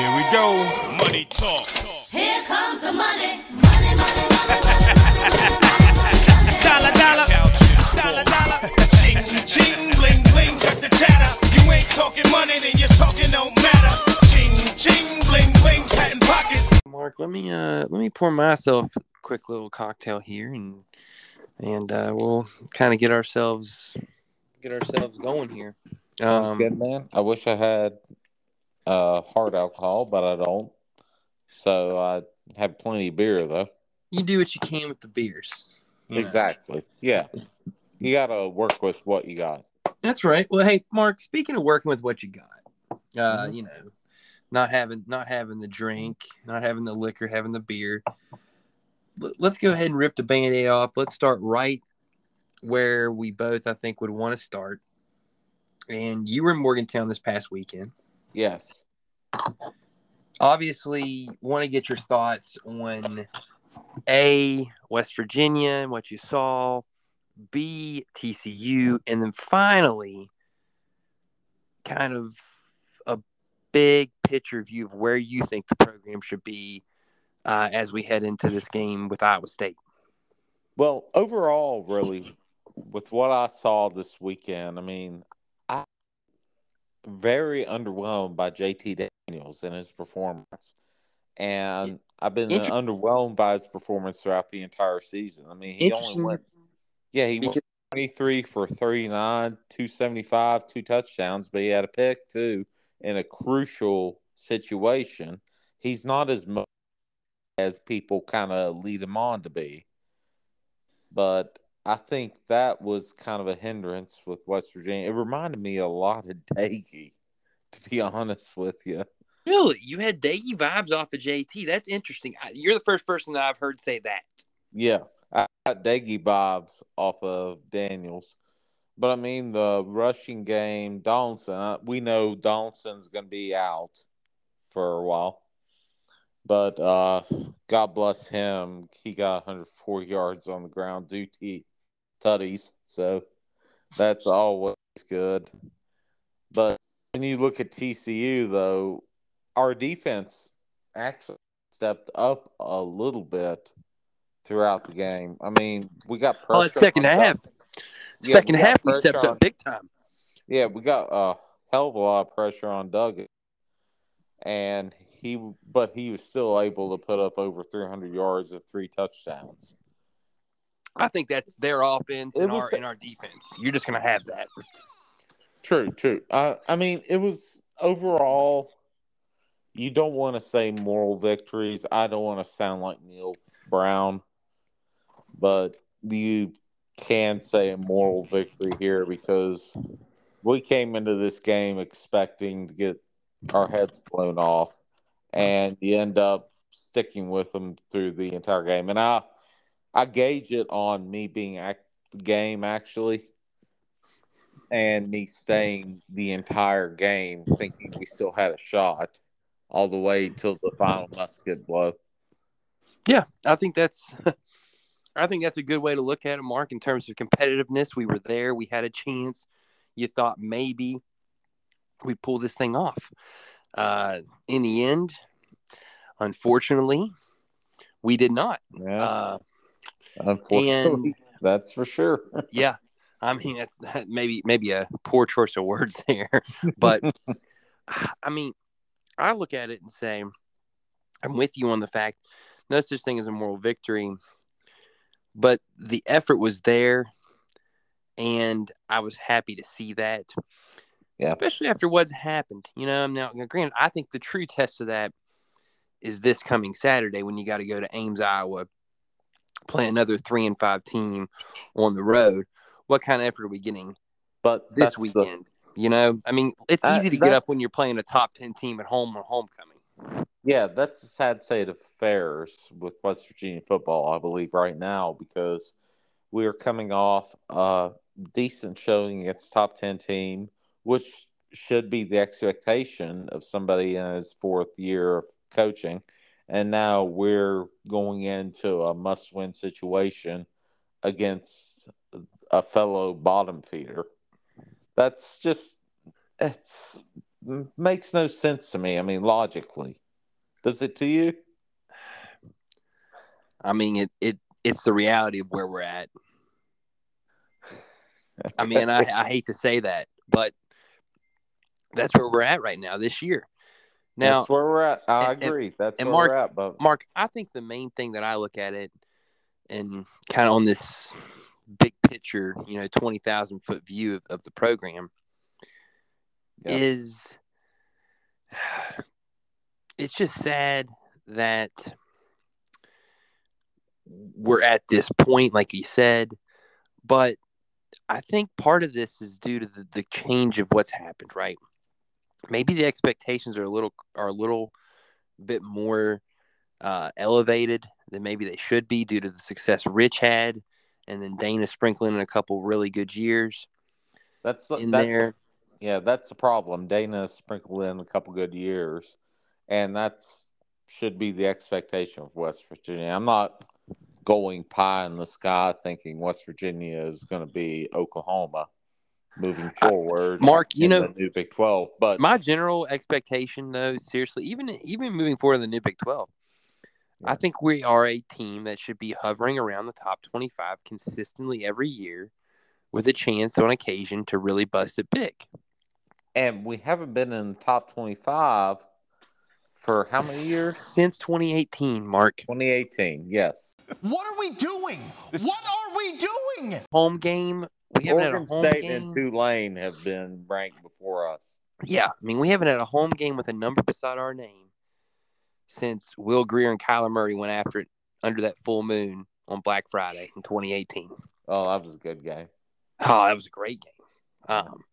Here we go. Money talk. Here comes the money. Money, money, money, money. Dollar, dollar. Dollar, dollar. Ching, ching, bling, bling, cut the chatter. You ain't talking money, then your talking don't matter. Ching, ching, bling, bling, patent pockets. Mark, let me uh let me pour myself a quick little cocktail here and and uh, we'll kind of get ourselves get ourselves going here. Um, good, man. I wish I had uh, hard alcohol, but I don't. So I have plenty of beer, though. you do what you can with the beers. you know. Exactly. Yeah. You got to work with what you got. That's right. Well, hey, Mark. Speaking of working with what you got, uh, Mhm. you know, not having not having the drink, not having the liquor, having the beer. Let's go ahead and rip the band-aid off. Let's start right where we both, I think, would want to start. And you were in Morgantown this past weekend. Yes. Obviously, want to get your thoughts on A, West Virginia and what you saw, B, TCU, and then finally, kind of a big picture view of where you think the program should be uh, as we head into this game with Iowa State. Well, overall, really, with what I saw this weekend, I mean, I very underwhelmed by JT Daniels and his performance. And I've been underwhelmed by his performance throughout the entire season. I mean, he only went, yeah, he went 23 for 39, 275, two touchdowns, but he had a pick too in a crucial situation. He's not as much as people kind of lead him on to be. But I think that was kind of a hindrance with West Virginia. It reminded me a lot of Doege, to be honest with you. Really? You had Doege vibes off of JT. That's interesting. You're the first person that I've heard say that. Yeah, I got Doege vibes off of Daniels. But I mean, the rushing game, Donaldson, uh, we know Donaldson's going to be out for a while. But uh, God bless him. He got 104 yards on the ground due to tutties. So that's always good. But when you look at TCU, though, our defense actually stepped up a little bit throughout the game. I mean, we got pressure. Oh, that second on half. Yeah, Second we half, we stepped on- up big time. yeah, we got a hell of a lot of pressure on Doug, and he, but he was still able to put up over 300 yards and three touchdowns. I think that's their offense and was- our and our defense. You're just gonna have that. True, true. I, I mean, it was overall. You don't want to say moral victories. I don't want to sound like Neal Brown, but you can say a moral victory here because we came into this game expecting to get our heads blown off, and you end up sticking with them through the entire game. And I, I gauge it on me being at the game actually and me staying the entire game thinking we still had a shot all the way till the final musket blow. Yeah, I think that's I think that's a good way to look at it, Mark, in terms of competitiveness. We were there, we had a chance. You thought maybe we pull this thing off. Uh, in the end, unfortunately, we did not. Yeah, Uh, unfortunately, that's for sure. yeah, I mean that's that maybe maybe a poor choice of words there, but I mean, I look at it and say, I'm with you on the fact no such thing as a moral victory, but the effort was there, and I was happy to see that. Yeah. Especially after what happened, you know. Now, granted, I think the true test of that is this coming Saturday when you got to go to Ames, Iowa, play another three and five team on the road. What kind of effort are we getting But this that's the- weekend? You know, I mean, it's Uh, easy to get up when you're playing a top ten team at home or homecoming. yeah, that's a sad state of affairs with West Virginia football, I believe, right now because we are coming off a decent showing against top ten team, which should be the expectation of somebody in his fourth year of coaching. And now we're going into a must win situation against a fellow bottom feeder. That's just it's makes no sense to me. I mean, logically, does it to you? I mean, it it it's the reality of where we're at. I mean, I, I hate to say that, but that's where we're at right now this year. Now, that's where we're at. I and- agree. That's and where Mark- we're at. But Mark, I think the main thing that I look at it and kind of on this big picture, you know, 20,000 foot view of, of the program Yeah. is it's just sad that we're at this point, like you said, but I think part of this is due to the, the change of what's happened, right? Maybe the expectations are a little are a little bit more uh, elevated than maybe they should be due to the success Rich had, and then Dana sprinkling in a couple really good years that's the- in that's there. the- yeah, that's the problem. Dana sprinkled in a couple good years, and that's should be the expectation of West Virginia. I'm not going pie in the sky thinking West Virginia is going to be Oklahoma moving I- forward. Mark, you know, the new Big Twelve, but my general expectation, though, seriously, even even moving forward in the new Big Twelve, I think we are a team that should be hovering around the top twenty-five consistently every year, with a chance on occasion to really bust it big. and we haven't been in the top twenty-five for how many years? since 2018? Mark, 2018. Yes. What are we doing? What are we doing? home game. We haven't Oregon had a home State game. and Tulane have been ranked before us. Yeah, I mean, we haven't had a home game with a number beside our name since Will Grier and Kyler Murray went after it under that full moon on Black Friday in 2018. Oh, that was a good game. Oh, that was a great game. Um,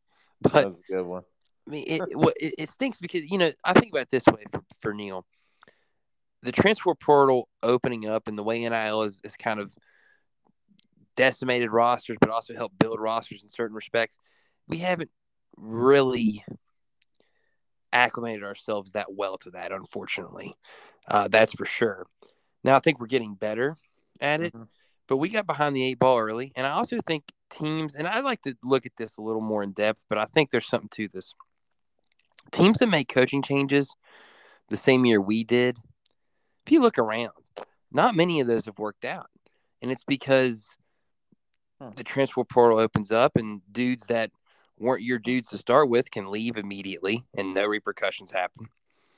That but was a good one. I mean, it, it, it stinks because you know I think about it this way for, for Neil, the transfer portal opening up and the way NIL is, is kind of decimated rosters, but also helped build rosters in certain respects. We haven't really acclimated ourselves that well to that, unfortunately. Uh, that's for sure. Now I think we're getting better at it, Mhm. but we got behind the eight ball early, and I also think teams, and I like to look at this a little more in depth, but I think there's something to this. Teams that make coaching changes the same year we did, if you look around, not many of those have worked out, and it's because Hmm. the transfer portal opens up, and dudes that weren't your dudes to start with can leave immediately, and no repercussions happen.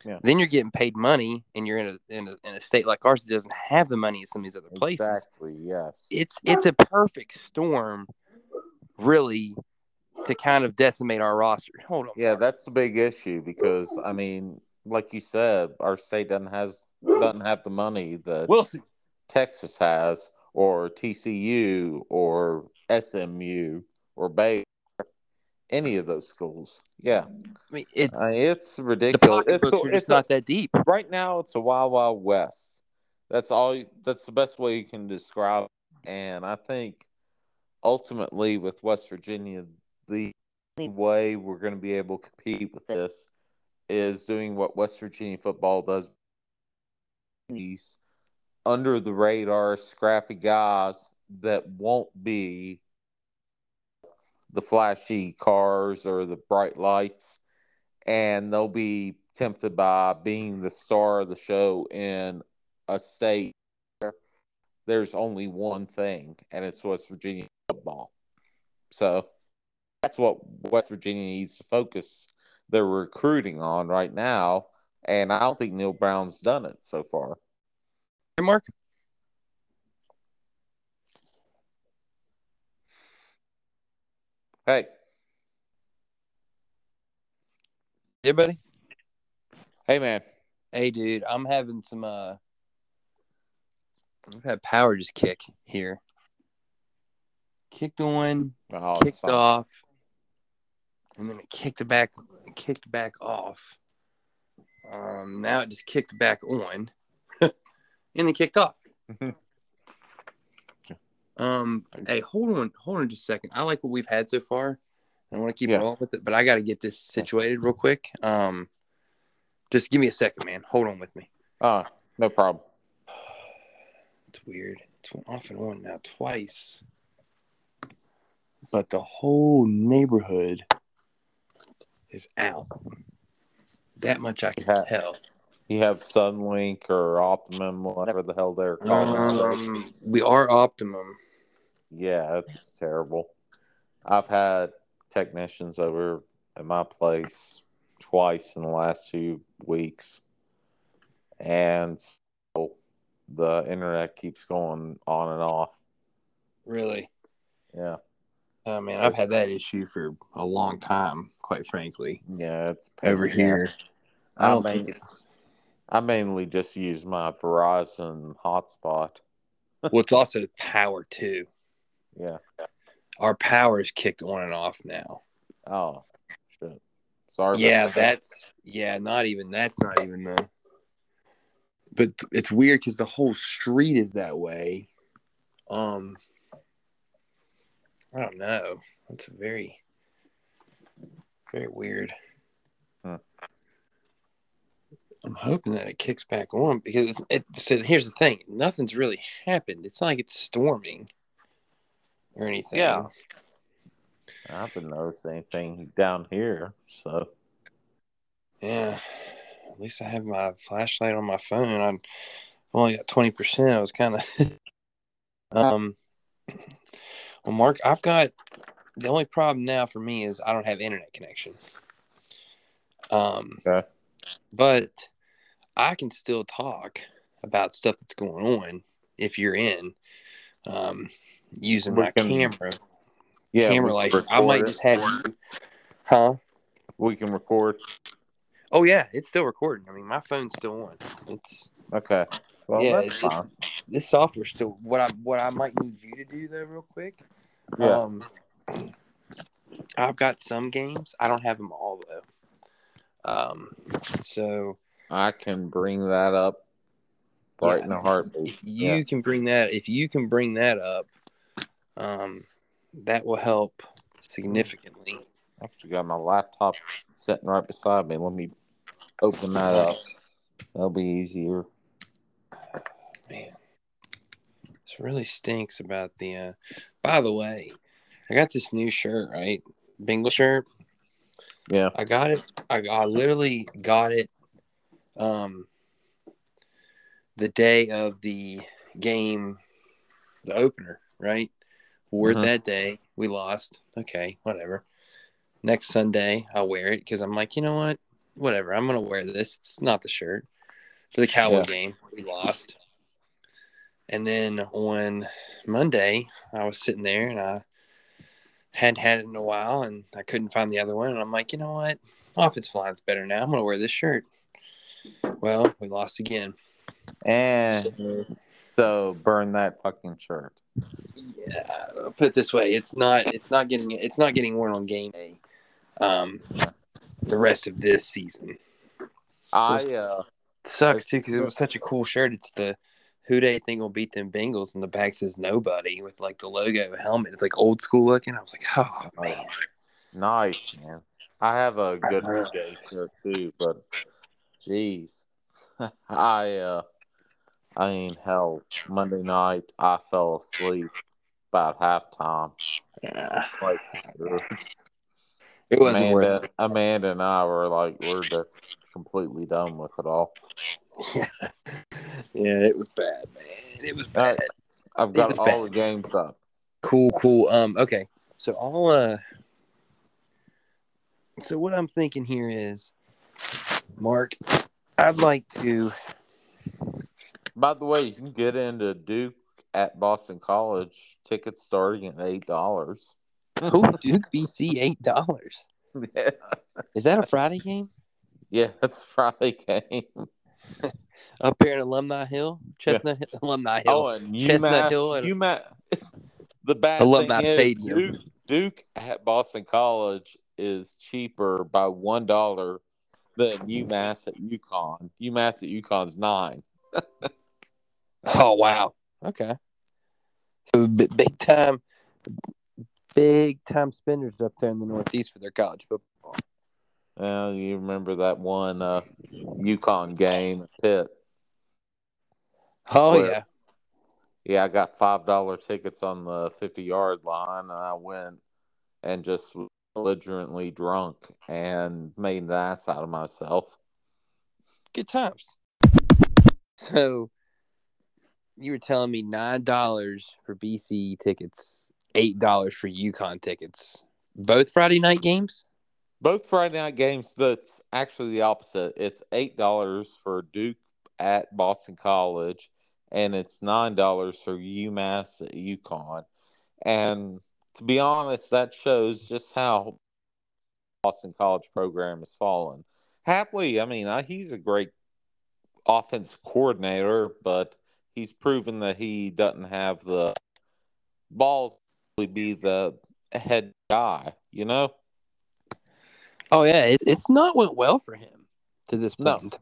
Yeah. Then you're getting paid money, and you're in a, in a in a state like ours that doesn't have the money as some of these other places Exactly. Yes. it's it's a perfect storm, really, to kind of decimate our roster. Hold on. Yeah, Mark. that's a big issue because I mean, like you said, our state doesn't has doesn't have the money that Wilson. Texas has, or TCU, or SMU, or Bay, any of those schools. Yeah, I mean, it's mean, it's the ridiculous. It's, are just it's a- not that deep. right now. It's a wild, wild west. That's all. you- That's the best way you can describe. it. And I think ultimately, with West Virginia, the only way we're going to be able to compete with this is doing what West Virginia football does. These under the radar, scrappy guys that won't be the flashy cars or the bright lights, and they'll be tempted by being the star of the show in a state where there's only one thing, and it's West Virginia football. So that's what West Virginia needs to focus their recruiting on right now. And I don't think Neal Brown's done it so far. Hey, Mark. Hey, Everybody. hey, man. Hey, dude. I'm having some. uh I've had power just kick here. Kicked on, Oh, kicked off, and then it kicked back, kicked back off. Um, now it just kicked back on, then kicked off. um, hey, hold on, hold on just a second. I like what we've had so far. I want to keep Yeah. rolling with it, but I got to get this situated real quick. Um, just give me a second, man. Hold on with me. Oh, no problem. It's weird. It's off and on now twice. But the whole neighborhood is out. That much I can Yeah. tell. You have Suddenlink or Optimum, whatever the hell they're calling it. Um, we are Optimum. Yeah, it's terrible. I've had technicians over at my place twice in the last two weeks, and so the internet keeps going on and off. Really? Yeah, Oh man, I've had that issue for a long time, quite frankly. yeah, it's Over here. I I don't main- think it's. I mainly just use my Verizon hotspot. Well, it's also the power too. Yeah. Our power is kicked on and off now. Oh, shit. Sorry. yeah, that. that's yeah. Not even that's not even the. But it's weird because the whole street is that way. Um, I don't know. It's very, very weird. Hmm. I'm hoping that it kicks back on because it. So here's the thing: nothing's really happened. It's not like it's storming or anything. Yeah. I haven't noticed anything down here, so Yeah. At least I have my flashlight on my phone. I only got twenty percent. I was kind of. um. Well, Mark, I've got the only problem now for me is I don't have internet connection. Um. Okay. But I can still talk about stuff that's going on if you're in. Um, using We my can- camera, yeah, camera light. I might just have you. Huh? We can record. Oh yeah, it's still recording. I mean, my phone's still on. It's Okay. Well, Yeah, it- this software still. What I what I might need you to do though, real quick. Yeah. Um, I've got some games. I don't have them all though. Um, so I can bring that up right Yeah, in a heartbeat. if you Yeah. can bring that, if you can bring that up, um, that will help significantly. Actually, got my laptop sitting right beside me. Let me open that up. That'll be easier. Man, this really stinks about the. Uh... By the way, I got this new shirt, right? Bengal shirt. Yeah. I got it. I, I literally got it. Um, the day of the game, the opener, right? Wore it Mhm. that day. We lost. Okay, whatever. Next Sunday, I'll wear it because I'm like, you know what? Whatever. I'm gonna wear this. It's not the shirt for the Cowboy Yeah. game. We lost. And then on Monday, I was sitting there and I hadn't had it in a while and I couldn't find the other one. And I'm like, you know what? Offensive line's better now. I'm going to wear this shirt. Well, we lost again. And So, so burn that fucking shirt. yeah, I'll put it this way: it's not, it's not getting, it's not getting worn on game day. Um, the rest of this season I uh sucks too because it was such a cool shirt. It's the who they think will beat them Bengals, and the back says nobody with like the logo helmet. It's like old school looking. I was like, oh man, nice man. I have a good day shirt too, but jeez. I uh I mean hell Monday night I fell asleep about halftime. Yeah, Like it wasn't Amanda, worth it. Amanda and I were like, we're just completely done with it all. Yeah, yeah, it was bad, man. It was bad. right. I've got all bad. the games up. Cool, cool. Um, okay. So I'll uh so what I'm thinking here is Mark, I'd like to By the way, you can get into Duke at Boston College. Tickets starting at eight dollars. oh Duke BC eight dollars. yeah. Is that a Friday game? Yeah, that's a Friday game. Up here in Alumni Hill? Chestnut Hill Alumni Hill. Oh, and Chestnut UMass, Hill and- UMass. The bad Alumni thing is Stadium. Duke, Duke at Boston College is cheaper by one dollar than UMass at UConn. UMass at UConn's nine. Oh wow. Okay. So b- big time big time spenders up there in the Northeast for their college football. Well, you remember that one uh, UConn game at Pitt? Oh Where- yeah. Yeah, I got five dollar tickets on the fifty yard line, and I went and just belligerently drunk and made an ass out of myself. good times. So you were telling me nine dollars for BC tickets, eight dollars for UConn tickets. Both Friday night games. Both Friday night games. That's actually the opposite. It's eight dollars for Duke at Boston College, and it's nine dollars for UMass at UConn. And to be honest, that shows just how Boston College program has fallen. Hafley, I mean, I, he's a great offensive coordinator, but he's proven that he doesn't have the balls to be the head guy. You know. Oh yeah, it, it's not went well for him to this point. No.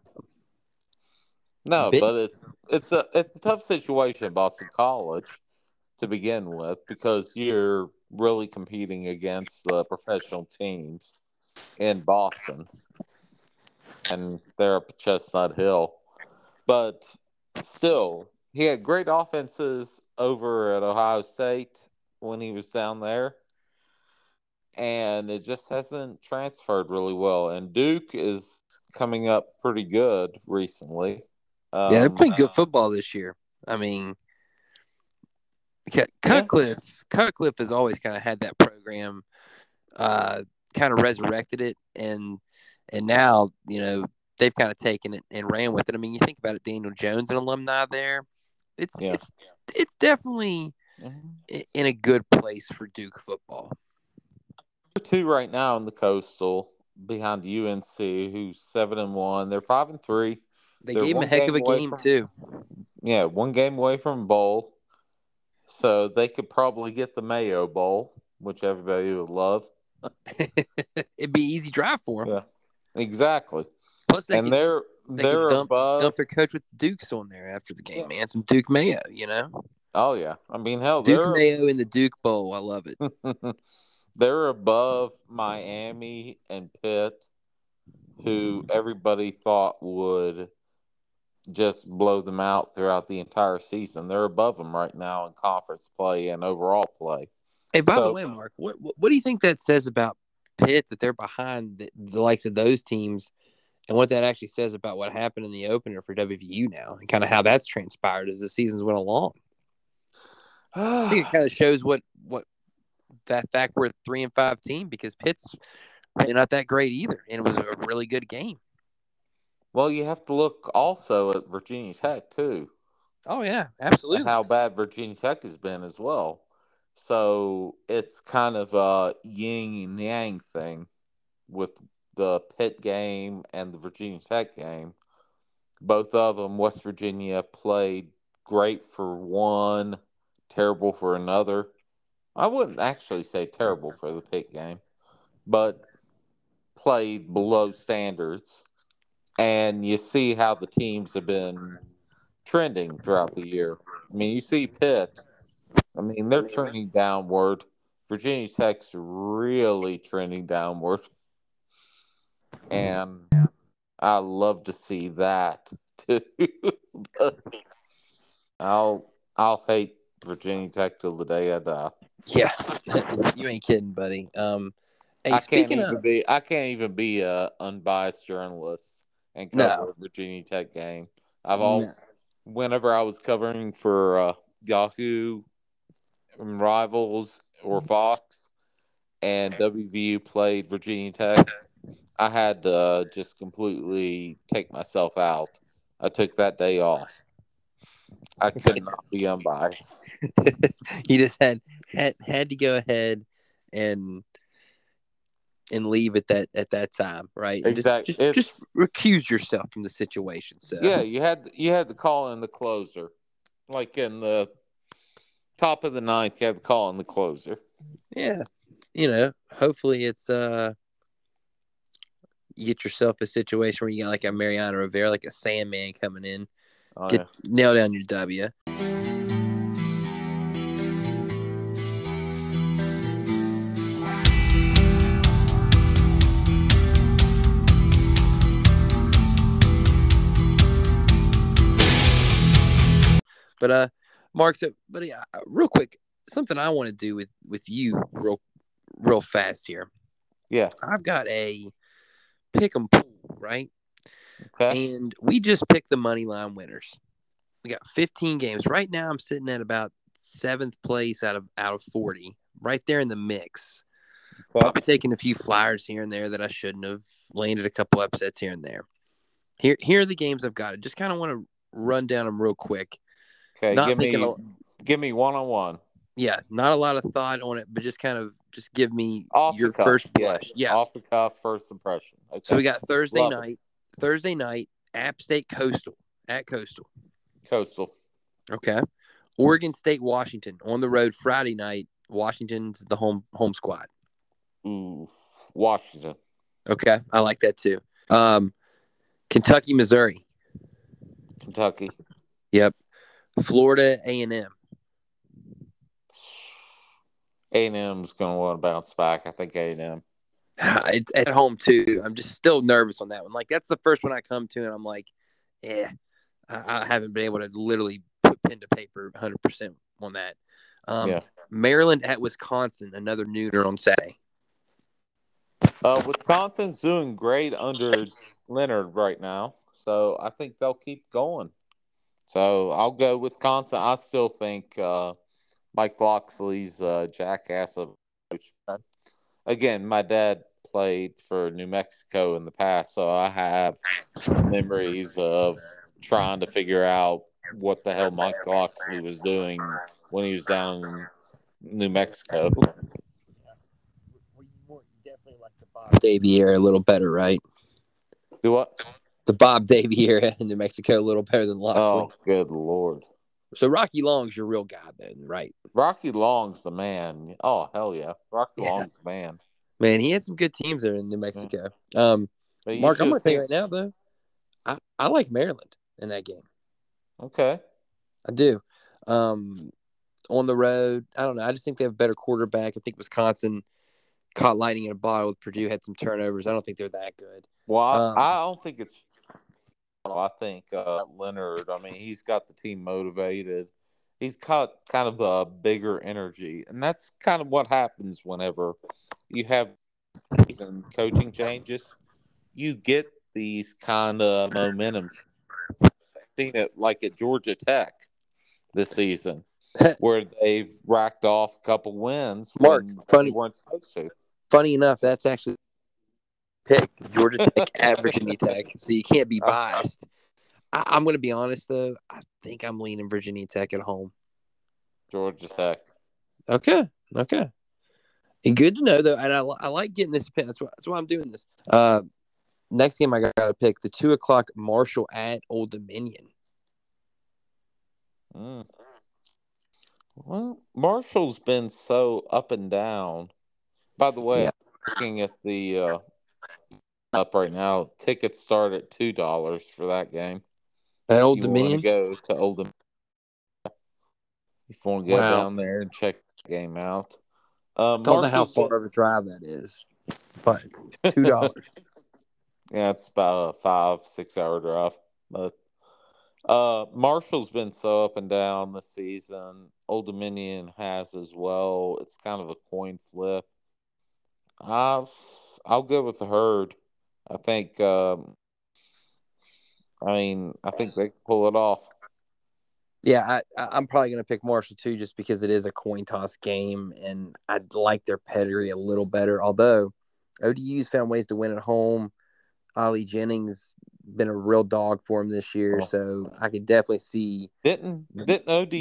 No, but it's it's a it's a tough situation at Boston College to begin with because you're really competing against the professional teams in Boston, and they're up Chestnut Hill. But still, he had great offenses over at Ohio State when he was down there, and it just hasn't transferred really well. And Duke is coming up pretty good recently. yeah, they're Um, playing good football this year. I mean, Cut- Cutcliffe, Cutcliffe has always kind of had that program, uh, kind of resurrected it, and and now you know they've kind of taken it and ran with it. I mean, you think about it, Daniel Jones, an alumni there. It's Yeah. it's it's definitely Mhm. in a good place for Duke football. Two right now in the Coastal behind UNC, who's seven and one. They're five and three. They They're gave him a heck of a game from- too. Yeah, one game away from bowl. So they could probably get the Mayo Bowl, which everybody would love. It'd be easy drive for them. Yeah. Exactly. Plus, they and could, they're they they're dump, above. dump their coach with Dukes on there after the game, Yeah. man. Some Duke Mayo, you know. Oh yeah, I mean hell, Duke they're Mayo in the Duke Bowl. I love it. they're above Miami and Pitt, who everybody thought would just blow them out throughout the entire season. They're above them right now in conference play and overall play. Hey, by the way, Mark, what, what what do you think that says about Pitt that they're behind the, the likes of those teams, and what that actually says about what happened in the opener for WVU now, and kind of how that's transpired as the seasons went along? I think it kind of shows what what that fact we're a three and five team because Pitt's really not that great either, and it was a really good game. well, you have to look also at Virginia Tech too. Oh yeah, absolutely. how bad Virginia Tech has been as well. So it's kind of a yin and yang thing with the Pitt game and the Virginia Tech game. Both of them, West Virginia played great for one, terrible for another. I wouldn't actually say terrible for the Pitt game, but played below standards. And you see how the teams have been trending throughout the year. I mean, you see Pitt. I mean, they're trending downward. Virginia Tech's really trending downward, and I love to see that too. I'll I'll hate Virginia Tech till the day I die. Yeah, you ain't kidding, buddy. Um, hey, I can't even of, be I can't even be a unbiased journalist and No. cover a Virginia Tech game. I've all No. whenever I was covering for uh, Yahoo Rivals or Fox and WVU played Virginia Tech, I had to just completely take myself out. I took that day off. I could not be unbiased. you just had had had to go ahead and and leave at that at that time, right? And just- Just, just, recuse yourself from the situation. So Yeah, you had you had to call in the closer, like in the top of the ninth. You had to call in the closer. yeah, you know, hopefully it's uh, you get yourself a situation where you got like a Mariano Rivera, like a Sandman coming in, Oh, get yeah. nail down your W. But uh, Mark, so, but uh, real quick, something I want to do with with you, real real fast here. Yeah. I've got a pick 'em pool, right? Okay. and we just picked the money line winners. We got 15 games. Right now, I'm sitting at about seventh place out of out of 40, right there in the mix. I've probably taking a few flyers here and there that I shouldn't have. Landed a couple upsets here and there. Here, here are the games I've got. I just kind of want to run down them real quick. Okay. Not give me a- give me one on one. Yeah, not a lot of thought on it, but just kind of just give me Off your cuff. first blush. Yeah. Off the cuff, first impression. Okay. So we got Thursday Love it. night. Thursday night, App State Coastal at Coastal. Coastal. Okay. Oregon State, Washington on the road Friday night. Washington's the home home squad. Ooh. Washington. Okay, I like that too. Um, Kentucky, Missouri. Kentucky. Yep. Florida, A and M. A&M's going to want to bounce back. I think A&M. It's at home too. I'm just still nervous on that one. Like that's the first one I come to, and I'm like, yeah, I, I haven't been able to literally put pen to paper 100 percent on that. Um, Yeah. Maryland at Wisconsin, another nooner on Saturday. Uh, Wisconsin's doing great under Leonhard right now, so I think they'll keep going. So I'll go Wisconsin. I still think uh, Mike Locksley's uh, jackass of coach. Again, my dad played for New Mexico in the past, so I have memories of trying to figure out what the hell Mike Locksley was doing when he was down in New Mexico. definitely like the Bob Davie era a little better, right? Do what? The Bob Davie era in New Mexico a little better than Locksley. Oh, good lord. So Rocky Long's your real guy, then, right? Rocky Long's the man. Oh hell yeah, Rocky Yeah. Long's the man. Man, he had some good teams there in New Mexico. Um, Mark, I'm gonna tell you right now though, I, I like Maryland in that game. Okay, I do. Um, on the road, I don't know. I just think they have a better quarterback. I think Wisconsin caught lightning in a bottle with Purdue, had some turnovers. I don't think they're that good. well I, Um, I don't think it's. I think uh, Leonhard. I mean, he's got the team motivated. He's got kind of a bigger energy, and that's kind of what happens whenever you have season coaching changes. You get these kind of momentum. Seen it like at Georgia Tech this season, where they've racked off a couple wins. Mark, funny- weren't supposed to. Funny enough, that's actually pick Georgia Tech at Virginia Tech, so you can't be biased. I, I'm going to be honest though. I think I'm leaning Virginia Tech at home. Georgia Tech. Okay. Okay. And good to know though, and I, I like getting this pick. That's why that's why I'm doing this. Uh, next game I got to pick the two o'clock Marshall at Old Dominion. Mm. Well, Marshall's been so up and down. By the way, Yeah. looking at the uh, up right now, tickets start at two dollars for that game. At Old If you wanna Dominion. go to Old Dominion. If you want to go Wow. down there and check the game out. Uh, Don't know how far of a drive that is, but two dollars. Yeah, it's about a five, six hour drive. But uh Marshall's been so up and down this season. Old Dominion has as well. It's kind of a coin flip. I've I'll go with the herd. I think um I mean, I think they pull it off. yeah, I, I'm probably going to pick Marshall too, just because it is a coin toss game, and I'd like their pedigree a little better. Although ODU's found ways to win at home. Ali Jennings been a real dog for him this year, Oh. so I could definitely see. Didn't didn't ODU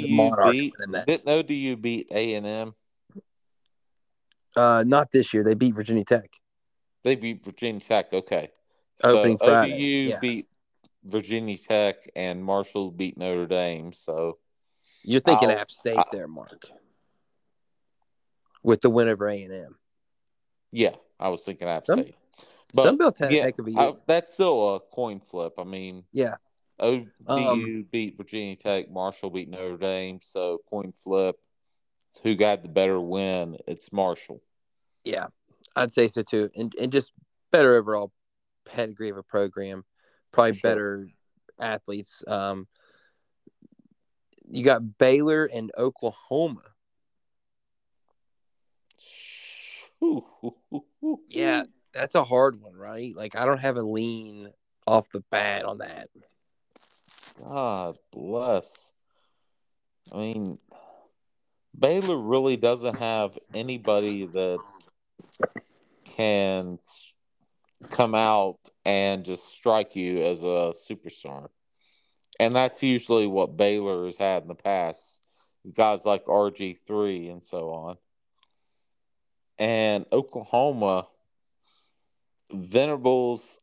beat didn't ODU beat A and M? Uh, not this year. They beat Virginia Tech. They beat Virginia Tech. Okay. Opening so Friday, ODU yeah. beat Virginia Tech and Marshall beat Notre Dame. So You're thinking I'll- App State I- there, Mark, with the win over A and M. yeah, I was thinking App Some- State. But, Sunbelt's had a yeah, heck of a year. I- that's still a coin flip. I mean, yeah, ODU Um, beat Virginia Tech, Marshall beat Notre Dame. So coin flip. Who got the better win? It's Marshall. yeah, I'd say so too, and and just better overall pedigree of a program, probably sure. better athletes. Um, you got Baylor and Oklahoma. Yeah, that's a hard one, right? Like I don't have a lean off the bat on that. God bless. I mean, Baylor really doesn't have anybody that can come out and just strike you as a superstar. And that's usually what Baylor has had in the past. Guys like RG3 and so on. And Oklahoma, Venables,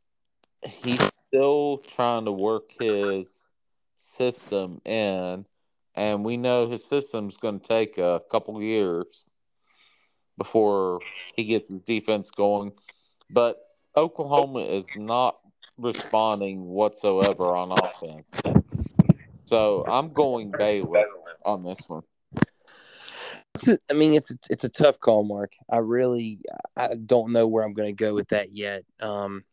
he's still trying to work his system in. And we know his system's going to take a couple years before he gets his defense going. But Oklahoma is not responding whatsoever on offense. So I'm going Baylor on this one. A, I mean, it's a, it's a tough call, Mark. I really I don't know where I'm going to go with that yet. Um,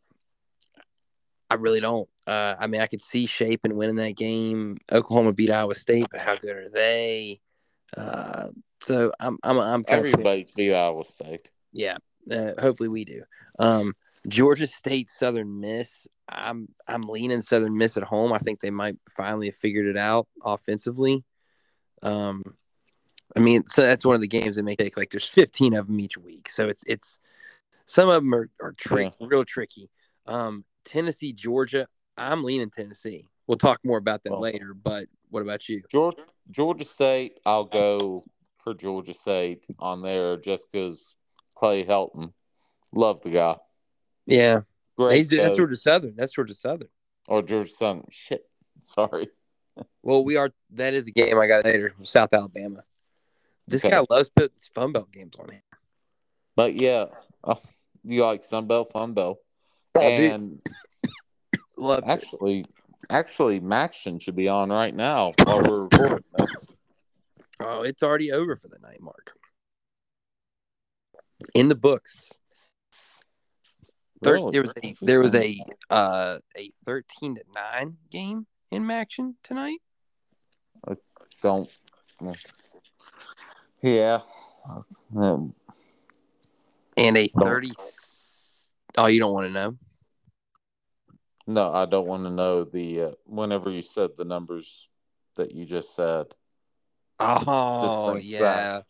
I really don't. Uh, I mean, I could see Shapen winning that game. Oklahoma beat Iowa State, but how good are they? Uh, so I'm I'm I'm Everybody's beat Iowa State. yeah. Uh, hopefully we do. Um, Georgia State Southern Miss. I'm I'm leaning Southern Miss at home. I think they might finally have figured it out offensively. Um, I mean, so that's one of the games that make it like there's 15 of them each week, so it's it's some of them are are trick, real tricky. Um, Tennessee Georgia. I'm leaning Tennessee. We'll talk more about that Well- later. But what about you? Georgia, Georgia State, I'll go for Georgia State on there just because Clay Helton. Love the guy. Yeah, Great. He's, that's. Uh, Georgia Southern. That's Georgia Southern. Or Georgia Southern. Shit. Sorry. Well, we are. That is a game I got later. From South Alabama. This Okay. guy loves putting Fun Belt games on here. But yeah, oh, you like Sunbelt, Funbelt. Oh, dude, and love it. actually, actually, MACtion should be on right now while we're recording this. Oh, it's already over for the night, Mark. In the books, Thir- Really? there was a there was a uh, a thirteen to nine game in action tonight. I don't. Yeah. Um, and a Don't. 30 oh you don't want to know no, I don't want to know the. Uh, whenever you said the numbers that you just said, oh yeah back-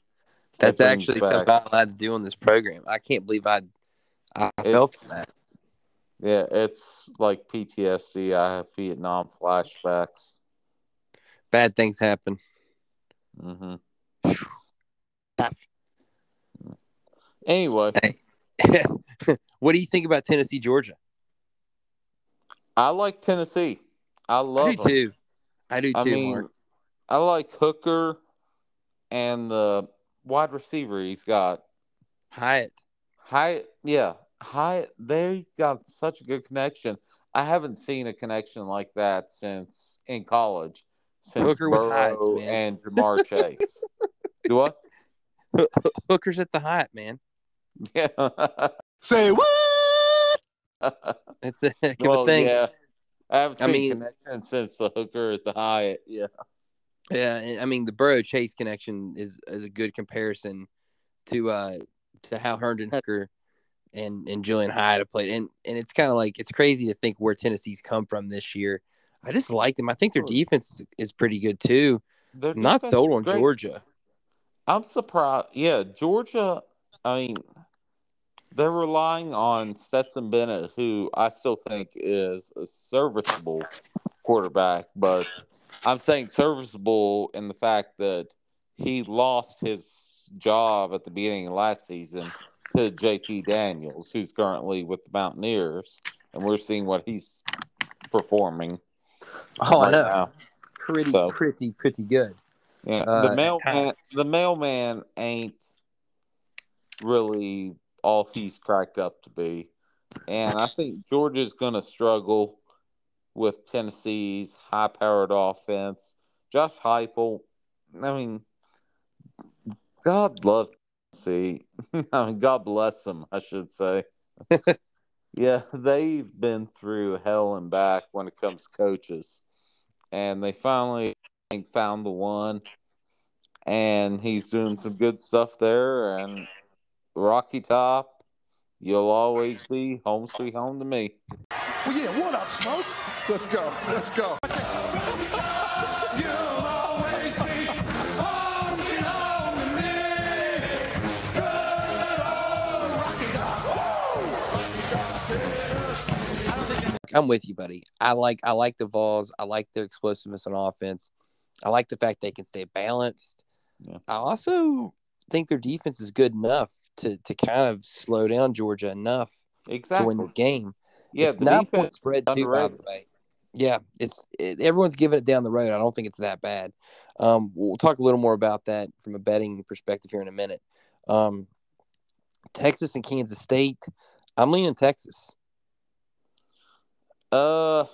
that's actually back- something i'm allowed to do on this program i can't believe i i It's- that yeah, it's like PTSD. I have Vietnam flashbacks. bad things happen Mm-hmm. Anyway, what do you think about tennessee georgia I like Tennessee. I love i do them. too i do I too mean. I like Hooker and the wide receiver he's got. hyatt Hyatt, yeah, Hyatt. They got such a good connection. I haven't seen a connection like that since in college. Since Hooker with Hyatt, Burrow man. and Ja'Marr Chase. Do what? hookers at the hyatt man Yeah. Say what? it's a heck of well, a thing yeah. I haven't I seen mean- connection since the Hooker at the Hyatt. Yeah. Yeah, I mean the Burrow Chase connection is is a good comparison to uh to how Hendon Hooker and and Jalin Hyatt have played, and and it's kind of like it's crazy to think where Tennessee's come from this year. I just like them. I think their defense is, pretty good too. Their I'm not sold on great. Georgia. I'm surprised. Yeah, Georgia. I mean, they're relying on Stetson Bennett, who I still think is a serviceable quarterback, but I'm saying serviceable in the fact that he lost his job at the beginning of last season to JT Daniels, who's currently with the Mountaineers, and we're seeing what he's performing. Oh, I know. now. Pretty, So- pretty, pretty good. Yeah, Uh, the at mailman, times. the mailman ain't really all he's cracked up to be, and I think Georgia's going to struggle with Tennessee's high-powered offense. Josh Heupel, I mean, God love Tennessee. I mean, God bless them, I should say. yeah, they've been through hell and back when it comes to coaches, and they finally I think, found the one, and he's doing some good stuff there. And Rocky Top, you'll always be home sweet home to me. Well, yeah, what up, Smoke? Let's go. Let's go. I'm with you, buddy. I like I like the Vols. I like their explosiveness on offense. I like the fact they can stay balanced. Yeah. I also think their defense is good enough to to kind of slow down Georgia enough to Exactly. win the game. Yeah, it's the not point defense. spread too, by the way. Yeah, it's it, everyone's giving it down the road. I don't think it's that bad. Um, we'll talk a little more about that from a betting perspective here in a minute. Um, Texas and Kansas State. I'm leaning Texas. Uh,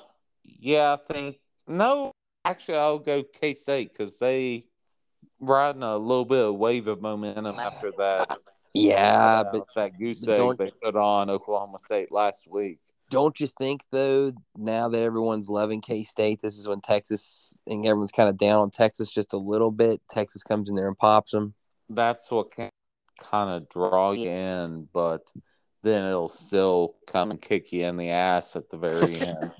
yeah, I think no. Actually, I'll go K State because they riding a little bit of wave of momentum after that. Yeah, uh, but that goose but egg they put on Oklahoma State last week. Don't you think though? Now that everyone's loving K State, this is when Texas and everyone's kind of down on Texas just a little bit. Texas comes in there and pops them. That's what can kind of draw you in, but then it'll still come and kick you in the ass at the very end.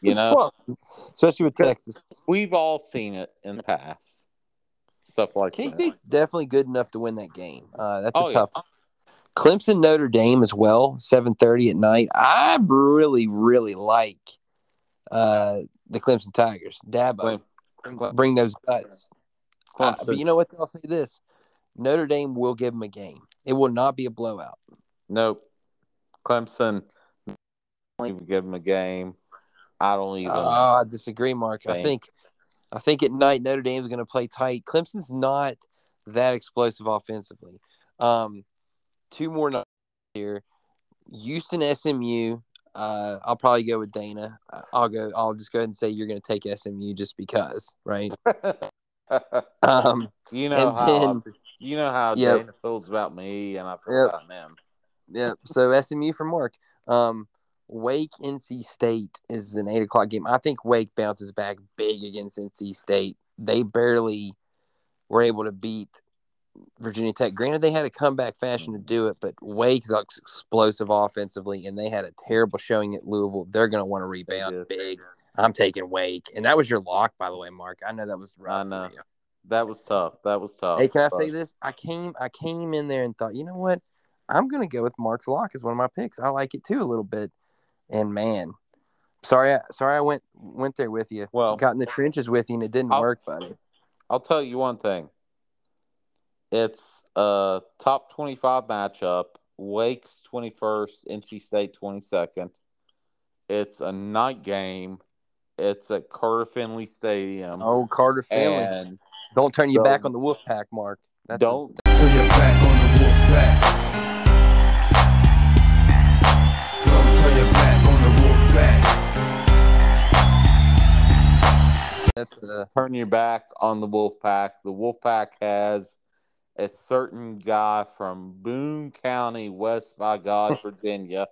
you know, Well, especially with Texas. we've all seen it in the past. Stuff like K that. State's definitely good enough to win that game. Uh, that's Oh, a tough. one. Clemson Notre Dame as well, seven thirty at night. I really, really like uh, the Clemson Tigers. Dabo, bring, those guts. Uh, but you know what? I'll say this: Notre Dame will give them a game. It will not be a blowout. Nope. Clemson don't even give them a game. I don't even. Oh, I disagree, Mark. I think, I think at night Notre Dame's going to play tight. Clemson's not that explosive offensively. Um, two more nights here. Houston, SMU. Uh, I'll probably go with Dana. Uh, I'll go. I'll just go ahead and say you're going to take SMU just because, right? Um, you know how then- you know how Yep. Dana feels about me, and I feel Yep. about him. yeah. So SMU for Mark. Um, Wake, NC State is an eight o'clock game. I think Wake bounces back big against NC State. They barely were able to beat Virginia Tech. Granted, they had a comeback fashion to do it, but Wake's ex- explosive offensively, and they had a terrible showing at Louisville. They're going to want to rebound big. I'm taking Wake, and that was your lock, by the way, Mark. I know that was rough. I know. That was tough. That was tough. Hey, can I but- say this? I came I came in there and thought, you know what? I'm gonna go with Mark's lock as one of my picks. I like it too a little bit. And man, sorry, I, sorry I went went there with you. Well- got in the trenches with you and it didn't I'll- work, buddy. I'll tell you one thing. It's a top 25 matchup. Wake's 21st, NC State 22nd. It's a night game. It's at Carter Finley Stadium. Oh, Carter Finley. and don't turn your back on the Wolf Pack, Mark. That's don't Turn your back on the wolf pack. Don't turn your back on the wolf pack. that's a, turn your back on the Wolfpack. The Wolfpack has a certain guy from Boone County, West by God, Virginia,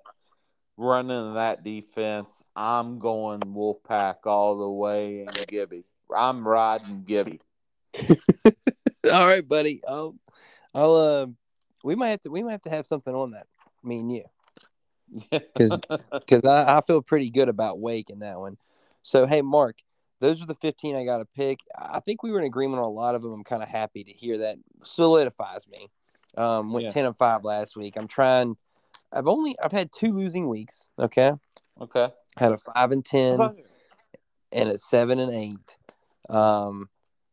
running that defense. I'm going Wolfpack all the way and Gibby. I'm riding Gibby. all right, buddy. I'll I'll uh we might have to we might have to have something on that, me and you. because because I, I feel pretty good about Wake in that one. So hey, Mark, those are the fifteen I got to pick. I think we were in agreement on a lot of them. I'm kind of happy to hear that solidifies me. Um, went Yeah. ten and five last week. I'm trying. I've only I've had two losing weeks. Okay, okay. had a five and ten and a seven and eight. Um,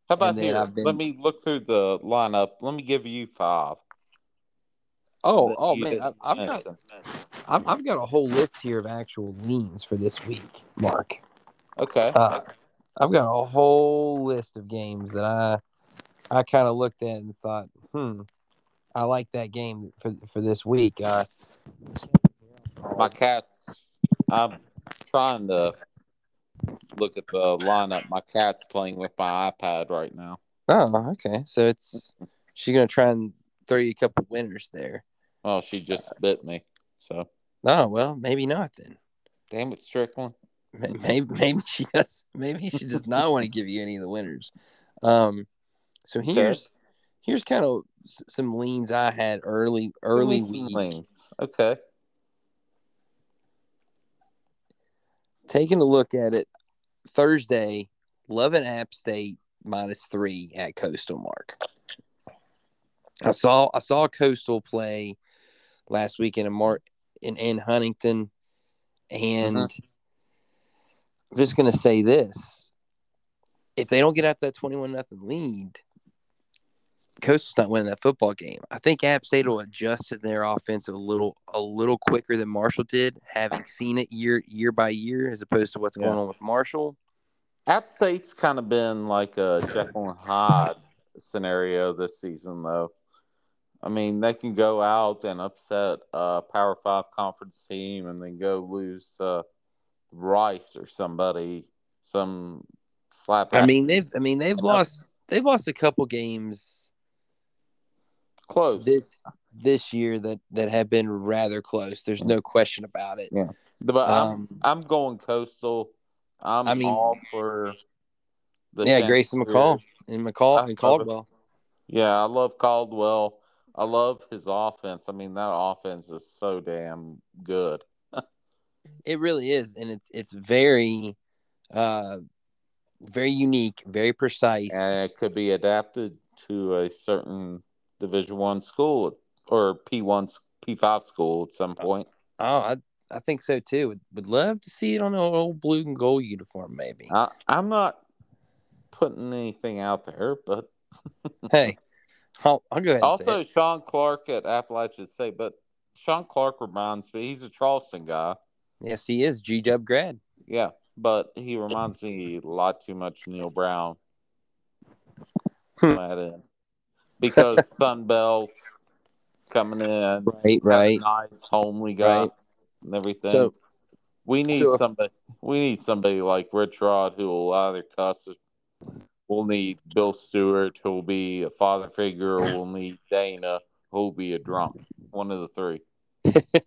how about here? Been- Let me look through the lineup. Let me give you five. oh oh man, I, I've got. I've, I've got a whole list here of actual leans for this week, Mark. Okay. Uh, I've got a whole list of games that I I kind of looked at and thought, hmm, I like that game for for this week. Uh, My cat's. I'm trying to look at the lineup. My cat's playing with my iPad right now. oh, okay. So it's she's gonna try and throw you a couple winners there. Oh, she just bit me. So, Oh well, maybe not then. damn it, Strickland. May- Maybe maybe she does. Maybe she does not want to give you any of the winners. Um, so here's here's kind of some leans I had early early week. lanes. Okay. taking a look at it Thursday, Love and App State minus three at Coastal Mark. I saw I saw Coastal play last weekend in a Mark in, in Huntington, and I'm just gonna say this: if they don't get out that twenty-one nothing lead, Coastal's not winning that football game. I think App State will adjust to their offense a little a little quicker than Marshall did, having seen it year year by year, as opposed to what's Yeah. going on with Marshall. App State's kind of been like a Jekyll and Hyde scenario this season, though. I mean, they can go out and upset a Power Five conference team, and then go lose uh, Rice or somebody, some slap. I mean they've I mean they've lost they've lost a couple games close. this this year that that have been rather close. There's no question about it. Yeah. but Um, I'm I'm going coastal. I'm I mean- all for the yeah, Grayson McCall and McCall I and love it. Chadwell. Yeah, I love Chadwell. I love his offense. I mean, that offense is so damn good. It really is, and it's it's very, uh, very unique, very precise. and it could be adapted to a certain Division One school or P one P five school at some point. Oh, I I think so too. Would, would love to see it on an old blue and gold uniform, maybe. I, I'm not putting anything out there, but hey, I'll, I'll go ahead. And say also. Shawn Clark at Appalachian State. But Shawn Clark reminds me he's a Charleston guy. Yes, he is G Dub grad. Yeah, but he reminds me a lot too much of Neal Brown. Hmm. on that end. Because Sun Belt coming in, Right, right. nice homely guy Right. and everything. So- we need so- somebody. We need somebody like Rich Rod who will either cuss. We'll need Bill Stewart who will be a father figure, or we'll need Dana who will be a drunk. One of the three.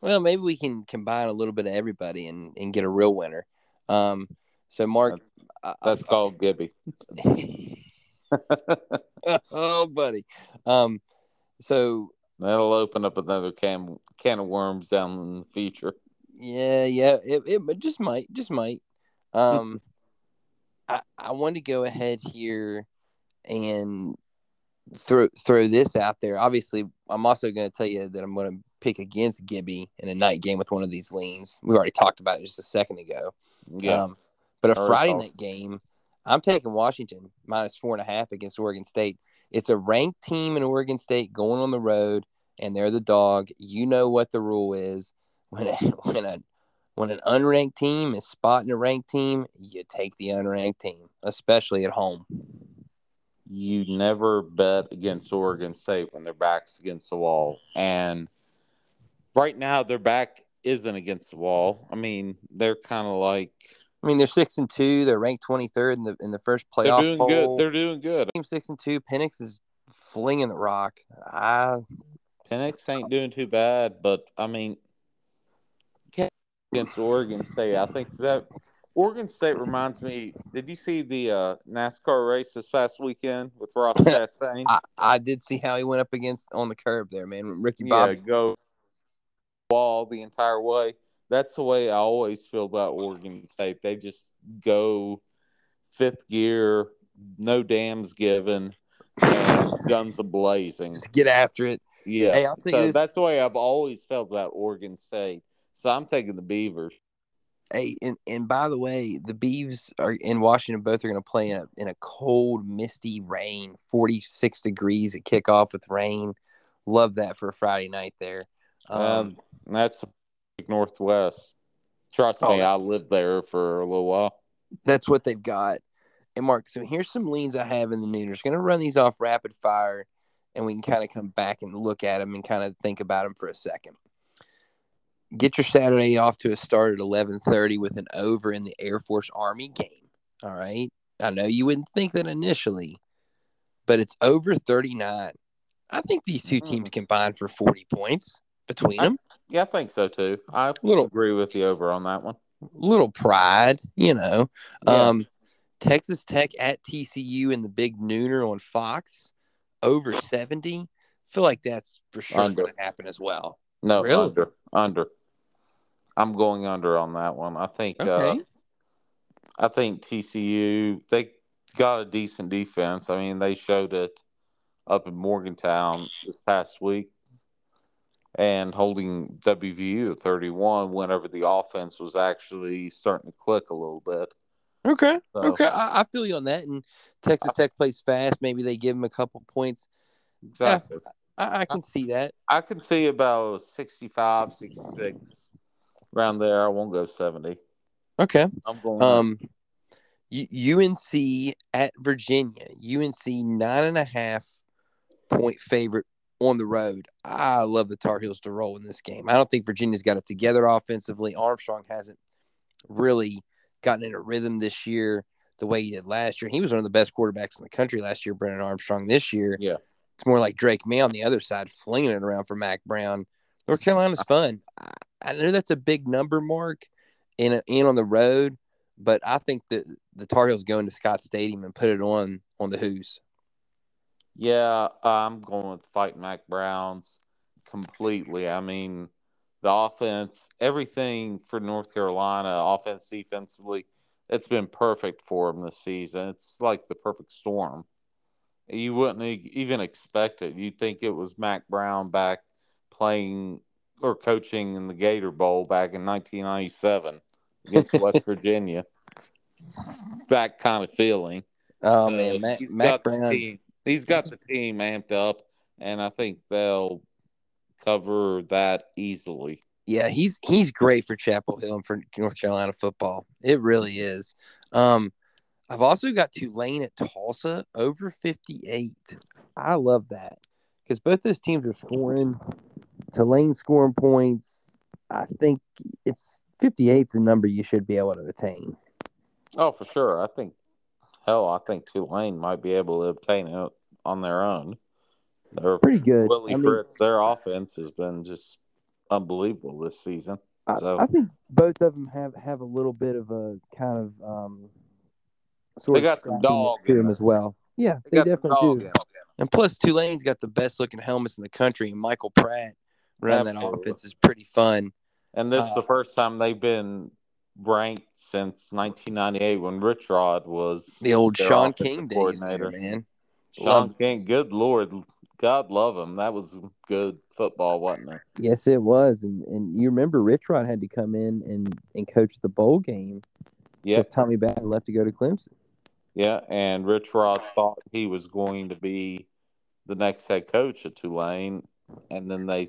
Well, maybe we can combine a little bit of everybody and, and get a real winner. Um, so Mark, That's, I- that's called Gibby. oh, buddy. Um, so That'll open up another can can of worms down in the future. yeah, yeah, it, it it just might, just might. Um, I I want to go ahead here and throw throw this out there. Obviously, I'm also going to tell you that I'm going to pick against Gibby in a night game with one of these leans. We already talked about it just a second ago. Yeah. Um, but a Friday night game, I'm taking Washington minus four and a half against Oregon State. It's a ranked team in Oregon State going on the road, and they're the dog. You know what the rule is when a, when a when an unranked team is spotting a ranked team, you take the unranked team, especially at home. you never bet against Oregon State when their back's against the wall. And right now, their back isn't against the wall. I mean, they're kind of like I mean, they're six and two. They're ranked 23rd in the in the first playoff. they're doing good. They're doing good. Team six and two. Penix is flinging the rock. I Penix ain't doing too bad, but I mean, against Oregon State, I think that Oregon State reminds me. Did you see the uh, NASCAR race this past weekend with Ross Chastain? I, I did see how he went up against on the curb there, man. Ricky yeah, Bobby. go wall the entire way. That's the way I always feel about Oregon State. They just go fifth gear, no dams given, guns a blazing. Just get after it. Yeah, Hey, so this- that's the way I've always felt about Oregon State. So I'm taking the Beavers. Hey, and, and by the way, the Beavs are in Washington. Both are going to play in a, in a cold, misty rain, 46 degrees at kickoff with rain. Love that for a Friday night there. Um, Um, that's Northwest. Trust Oh, me, I lived there for a little while. that's what they've got. And Mark, so here's some leans I have in the Nooners. Going to run these off rapid fire, and we can kind of come back and look at them and kind of think about them for a second. Get your Saturday off to a start at 11:30 with an over in the Air Force Army game. All right, I know you wouldn't think that initially, but it's over 39. I think these two teams combined for 40 points between I- them. Yeah, I think so too. I Little- agree with you over on that one. little pride, you know. Yeah. Um, Texas Tech at TCU in the big nooner on Fox over 70. feel like that's for sure going to happen as well. No, Really? under, under. I'm going under on that one. I think. Uh, Okay. I think TCU they got a decent defense. I mean, they showed it up in Morgantown this past week, and holding WVU at 31 whenever the offense was actually starting to click a little bit. Okay. So, Okay. I, I feel you on that. And Texas Tech plays fast. Maybe they give them a couple points. exactly. I, I can see that. I can see about 65, 66 around there. I won't go 70. Okay. I'm going. Um, UNC at Virginia. UNC nine and a half point favorite on the road. I love the Tar Heels to roll in this game. I don't think Virginia's got it together offensively. Armstrong hasn't really gotten in a rhythm this year the way he did last year. He was one of the best quarterbacks in the country last year. Brennan Armstrong this year. Yeah. It's more like Drake Maye on the other side, flinging it around for Mack Brown. North Carolina's fun. I, I know that's a big number, Mark, in a, in on the road, but I think that the Tar Heels go into Scott Stadium and put it on on the Hoos. Yeah, I'm going with fight Mack Browns completely. I mean, the offense, everything for North Carolina, offense, defensively, it's been perfect for them this season. It's like the perfect storm. You wouldn't even expect it. You'd think it was Mack Brown back playing or coaching in the Gator Bowl back in 1997 against West Virginia. That kind of feeling. Oh So man, Mack, Mack Brown. He's got the team amped up, and I think they'll cover that easily. Yeah, he's he's great for Chapel Hill and for North Carolina football. It really is. Um, I've also got Tulane at Tulsa over 58. I love that because both those teams are scoring. Tulane scoring points. I think it's 58 is a number you should be able to attain. Oh, for sure. I think, hell, I think Tulane might be able to obtain it on their own. They're Pretty good. Willie I mean, Fritz. Their offense has been just unbelievable this season. I, So- I think both of them have have a little bit of a kind of um, sort They of got some scrappiness dog to in them them. as well. Yeah, They they, got some definitely dog do. in 'em. And plus, Tulane's got the best looking helmets in the country, and Michael Pratt running that Absolutely. offense is pretty fun. And this is Uh, the first time they've been ranked since 1998 when Rich Rod was The old Shaun offensive King days, there, man. Shaun King, good lord, God love him. That was good football, wasn't it? Yes, it was, and and you remember Rich Rod had to come in and and coach the bowl game Yeah, because Tommy Bad left to go to Clemson. yeah. And Rich Rod thought he was going to be the next head coach at Tulane, and then they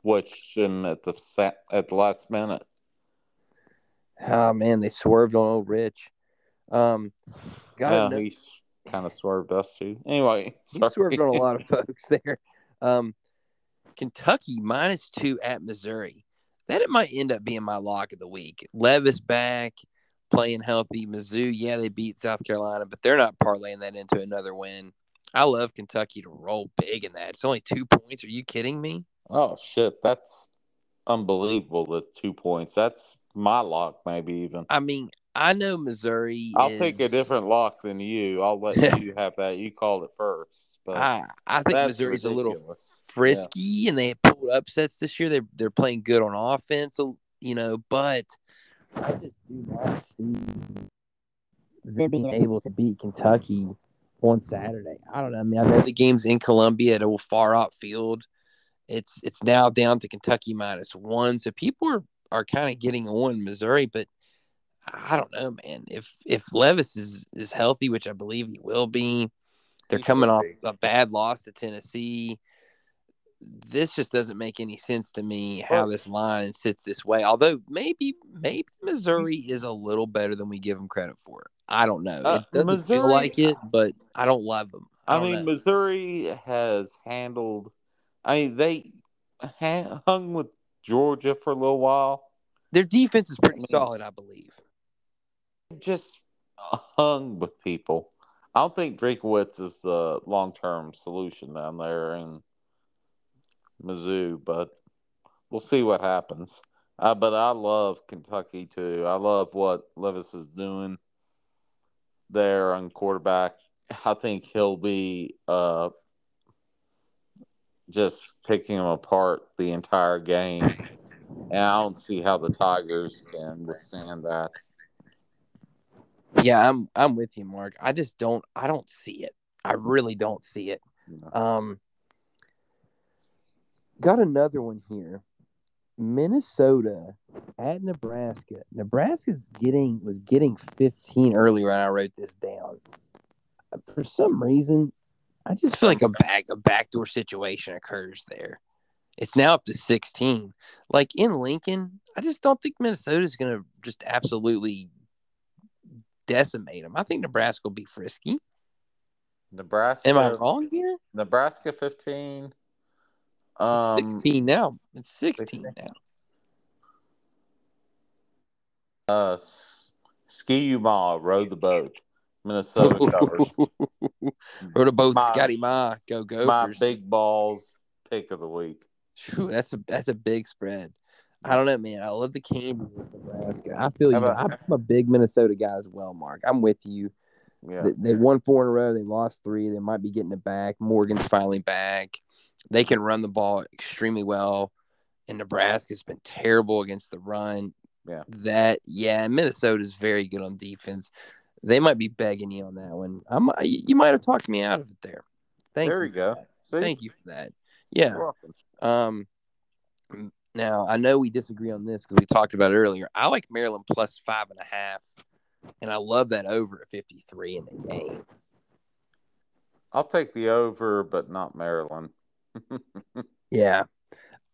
switched him at the at the last minute. Oh man, they swerved on old Rich. Um, got yeah, to know he kind of swerved us too. Anyway, He sorry. swerved on a lot of folks there. Um, Kentucky minus two at Missouri. That it might end up being my lock of the week. Levis back, playing healthy. Mizzou, yeah, they beat South Carolina, but they're not parlaying that into another win. I love Kentucky to roll big in that. It's only two points. Are you kidding me? Oh shit, that's unbelievable. The two points. That's my lock, maybe even. I mean, I know Missouri. I'll is, take a different lock than you. I'll let you have that. You called it first, but I, I think Missouri's a little ridiculous. frisky and they pulled upsets this year. They're they're playing good on offense, you know, but I just do not see them being able to beat Kentucky on Saturday. I don't know. I mean, I know the game's in Columbia at a Faurot Field. It's it's now down to Kentucky minus one, so people are are kind of getting on Missouri, but I don't know, man. If if Levis is is healthy, which I believe he will be, they're He coming off be. a bad loss to Tennessee. This just doesn't make any sense to me how this line sits this way. Although maybe maybe Missouri is a little better than we give them credit for. I don't know. Uh, it doesn't feel Missouri- like it, but I don't love them. I, I mean, know. Missouri has handled. I mean, they hung with Georgia for a little while. their defense is pretty I mean- solid, I believe. Just hung with people. I don't think Drinkwitz is the long term solution down there in Mizzou, but we'll see what happens. Uh, but I love Kentucky too. I love what Levis is doing there on quarterback. I think he'll be uh, just picking them apart the entire game. and I don't see how the Tigers can withstand that. Yeah, I'm I'm with you, Mark. I just don't I don't see it. I really don't see it. Um, got another one here. Minnesota at Nebraska. Nebraska's getting was getting 15 earlier when I wrote this down. For some reason, I just feel like a back a backdoor situation occurs there. It's now up to 16. Like in Lincoln, I just don't think Minnesota's going to just absolutely decimate them. I think Nebraska will be frisky. Nebraska. Am I wrong here? Nebraska 15. It's Um, 16 now. It's 16 now. uh, Ski Ma rowed the boat. Minnesota covers. Rode a boat, My- Scotty Ma. Go go. My big balls pick of the week. That's a that's a big spread. I don't know, man. I love the with Nebraska. I feel you. About- I'm a big Minnesota guy as well, Mark. I'm with you. Yeah. They, they won four in a row. They lost three. They might be getting it back. Morgan's finally back. They can run the ball extremely well. And Nebraska's been terrible against the run. Yeah. That yeah, Minnesota's very good on defense. They might be begging you on that one. I might, you might have talked me out of it there. Thank there you. you go. Thank you for that. Yeah. Um, now I know we disagree on this because we talked about it earlier. I like Maryland plus five and a half, and I love that over at fifty three in the game. I'll take the over, but not Maryland. Yeah,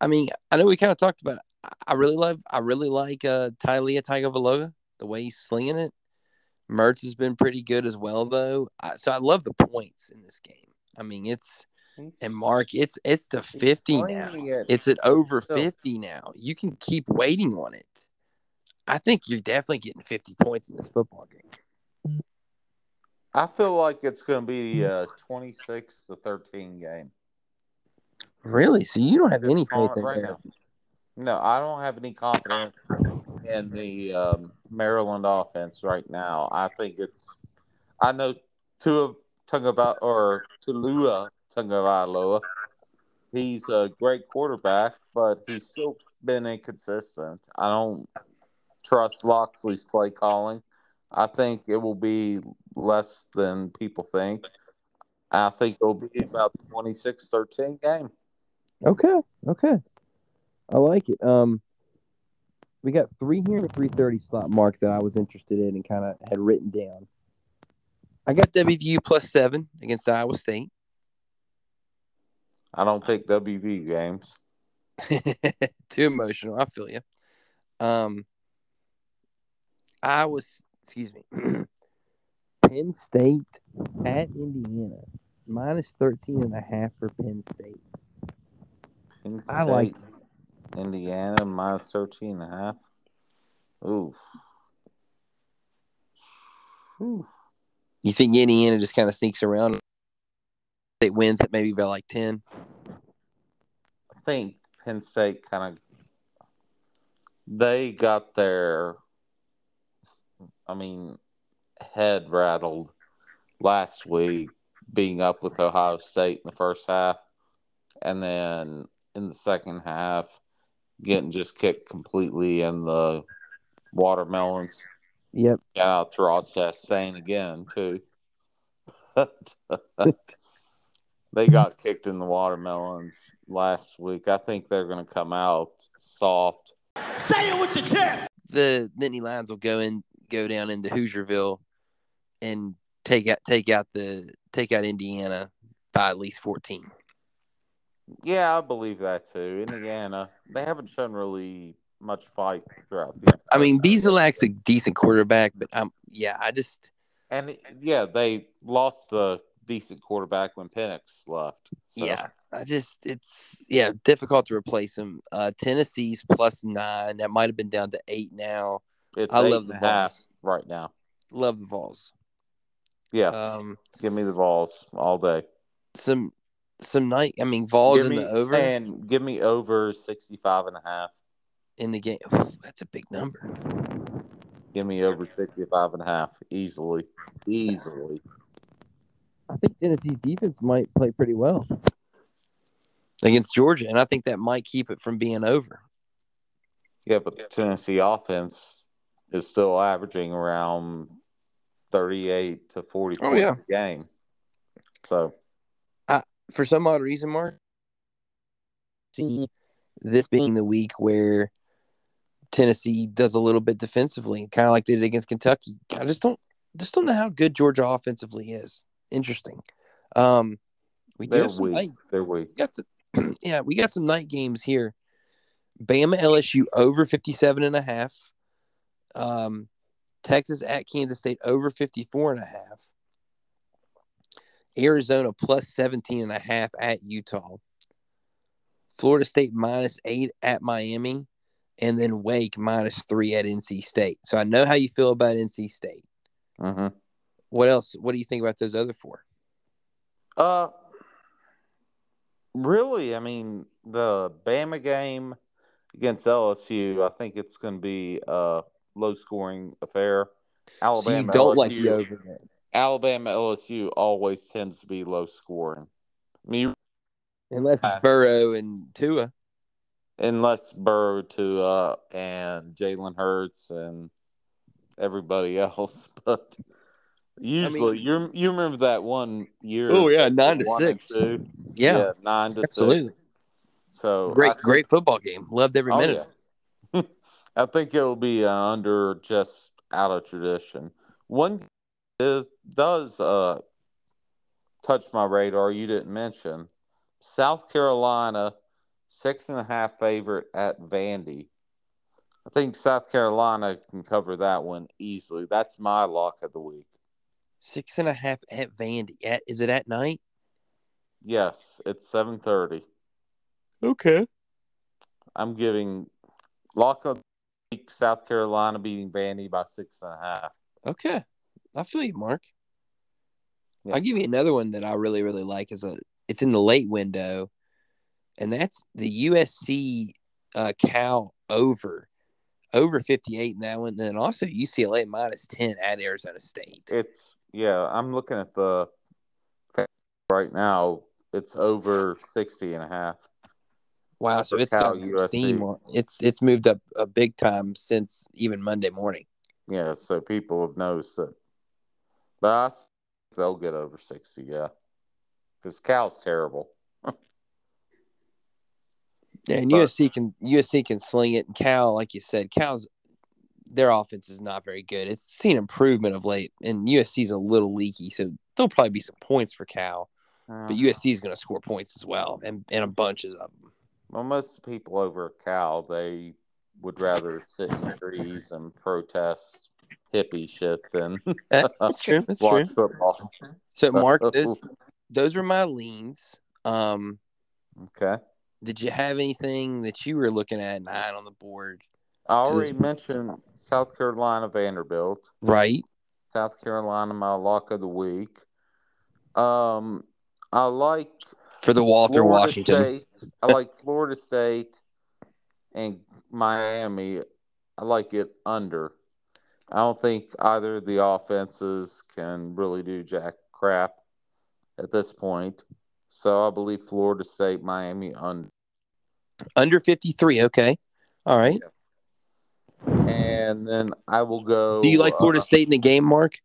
I mean, I know we kind of talked about. It. I- I really love. I really like uh, Taulia Tagovailoa the way he's slinging it. Mertz has been pretty good as well, though. I, so I love the points in this game. I mean, it's and Mark, it's it's to fifty now. it. It's at over So- 50 now. You can keep waiting on it. I think you're definitely getting 50 points in this football game. I feel like it's going to be a 26 to 13 game. Really? So you don't have any faith in right now. No, I don't have any confidence in the um, Maryland offense right now. I think it's. I know two of Tungava or Tulua Tungavailoa. He's a great quarterback, but he's still been inconsistent. I don't trust Locksley's play calling. I think it will be less than people think. I think it'll be about 26-13 game. Okay. Okay. I like it. Um, we got three here in the 330 slot mark that I was interested in and kind of had written down. I got WVU plus seven against Iowa State. I don't pick WV games. Too emotional. I feel you. Um, I was, excuse me, Penn State at Indiana, minus 13 and a half for Penn State. Penn I like Indiana minus 13 and a half. Ooh. Whew. You think Indiana just kind of sneaks around? State wins at maybe by like 10. I think Penn State kind of they got their I mean head rattled last week being up with Ohio State in the first half and then in the second half getting just kicked completely in the watermelons. Yep. Shout out to Ross Chastain again too. Uh, they got kicked in the watermelons last week. I think they're going to come out soft. Say it with your chest. The Nittany Lions will go in, go down into Hoosierville and take out, take out the, take out Indiana by at least 14. Yeah, I believe that too. Indiana, they haven't shown really much fight throughout the. I mean, entire time. A decent quarterback, but um, yeah, I just, and yeah, they lost the decent quarterback when Penix left. So Yeah, I just it's yeah difficult to replace him. Uh, Tennessee's plus nine. That might have been down to eight now. it's I eight love the half Vols. right now. Love the Vols. Yeah, Um, give me the Vols all day. some some night. I mean, Vols give in me the over and give me over 65 and a half. in the game. Ooh, that's a big number. Give me over 65 and a half easily. Easily. I think Tennessee's defense might play pretty well against Georgia, and I think that might keep it from being over. Yeah, but the Tennessee offense is still averaging around 38 to 40 Oh, points yeah. a game. So, For some odd reason, Mark, see this being the week where Tennessee does a little bit defensively, kind of like they did against Kentucky. I just don't just don't know how good Georgia offensively is. Interesting. Um, we do they're some weak. night, They're weak. we got some, yeah, we got some night games here. Bama LSU over 57 and a half. Um, Texas at Kansas State over 54 and a half. Arizona plus 17 and a half at Utah. Florida State minus eight at Miami. And then Wake minus three at NC State. So I know how you feel about NC State. hmm What else? What do you think about those other four? Uh, really, I mean, the Bama game against LSU, I think it's going to be a low scoring affair. So you Alabama, don't LSU, like the over. Alabama, LSU always tends to be low scoring. I mean, Unless it's Burrow and Tua. unless Burrow to uh and Jalen Hurts and everybody else, but usually you you remember that one year? Oh, yeah, nine to six. two? Yeah, nine to absolutely. six. So Great, think- great football game. Loved every oh, minute. yeah. I think it'll be uh, under just out of tradition. One is does uh touch my radar. You didn't mention South Carolina six and a half favorite at Vandy. I think South Carolina can cover that one easily. That's my lock of the week. Six and a half at Vandy. At is it at night? Yes, it's seven thirty. Okay. I'm giving lock of South Carolina beating Vandy by six and a half. Okay. I feel you, Mark. Yeah. I'll give you another one that I really, really like. Is a it's in the late window, and that's the USC uh, Cal over over fifty eight in that one. And then also UCLA minus ten at Arizona State. It's yeah, I'm looking at the right now. It's over 60 and a half. Wow, so it's Cal got some USC. steam. It's it's moved up a big time since even Monday morning. Yeah, so people have noticed it. But I they'll get over 60, yeah. Because Cal's terrible. Yeah, and But- USC can USC can sling it, and Cal, like you said, Cal's their offense is not very good. It's seen improvement of late, and USC is a little leaky, so there'll probably be some points for Cal, but Uh, USC is going to score points as well, and and a bunches of them. well, most people over at Cal, they would rather sit in trees and protest hippie shit than That's, that's true. That's watch true. football. So, Mark, those those are my leans. Um, Okay. did you have anything that you were looking at nine on the board? I already mentioned South Carolina Vanderbilt. Right. South Carolina, my lock of the week. Um, I like For the Walter Florida Washington. State. I like Florida State and Miami. I like it under. I don't think either of the offenses can really do jack crap at this point. So I believe Florida State, Miami under. Under 53. Okay. All right. And then I will go. Do you like Florida uh, State in the game, Mark?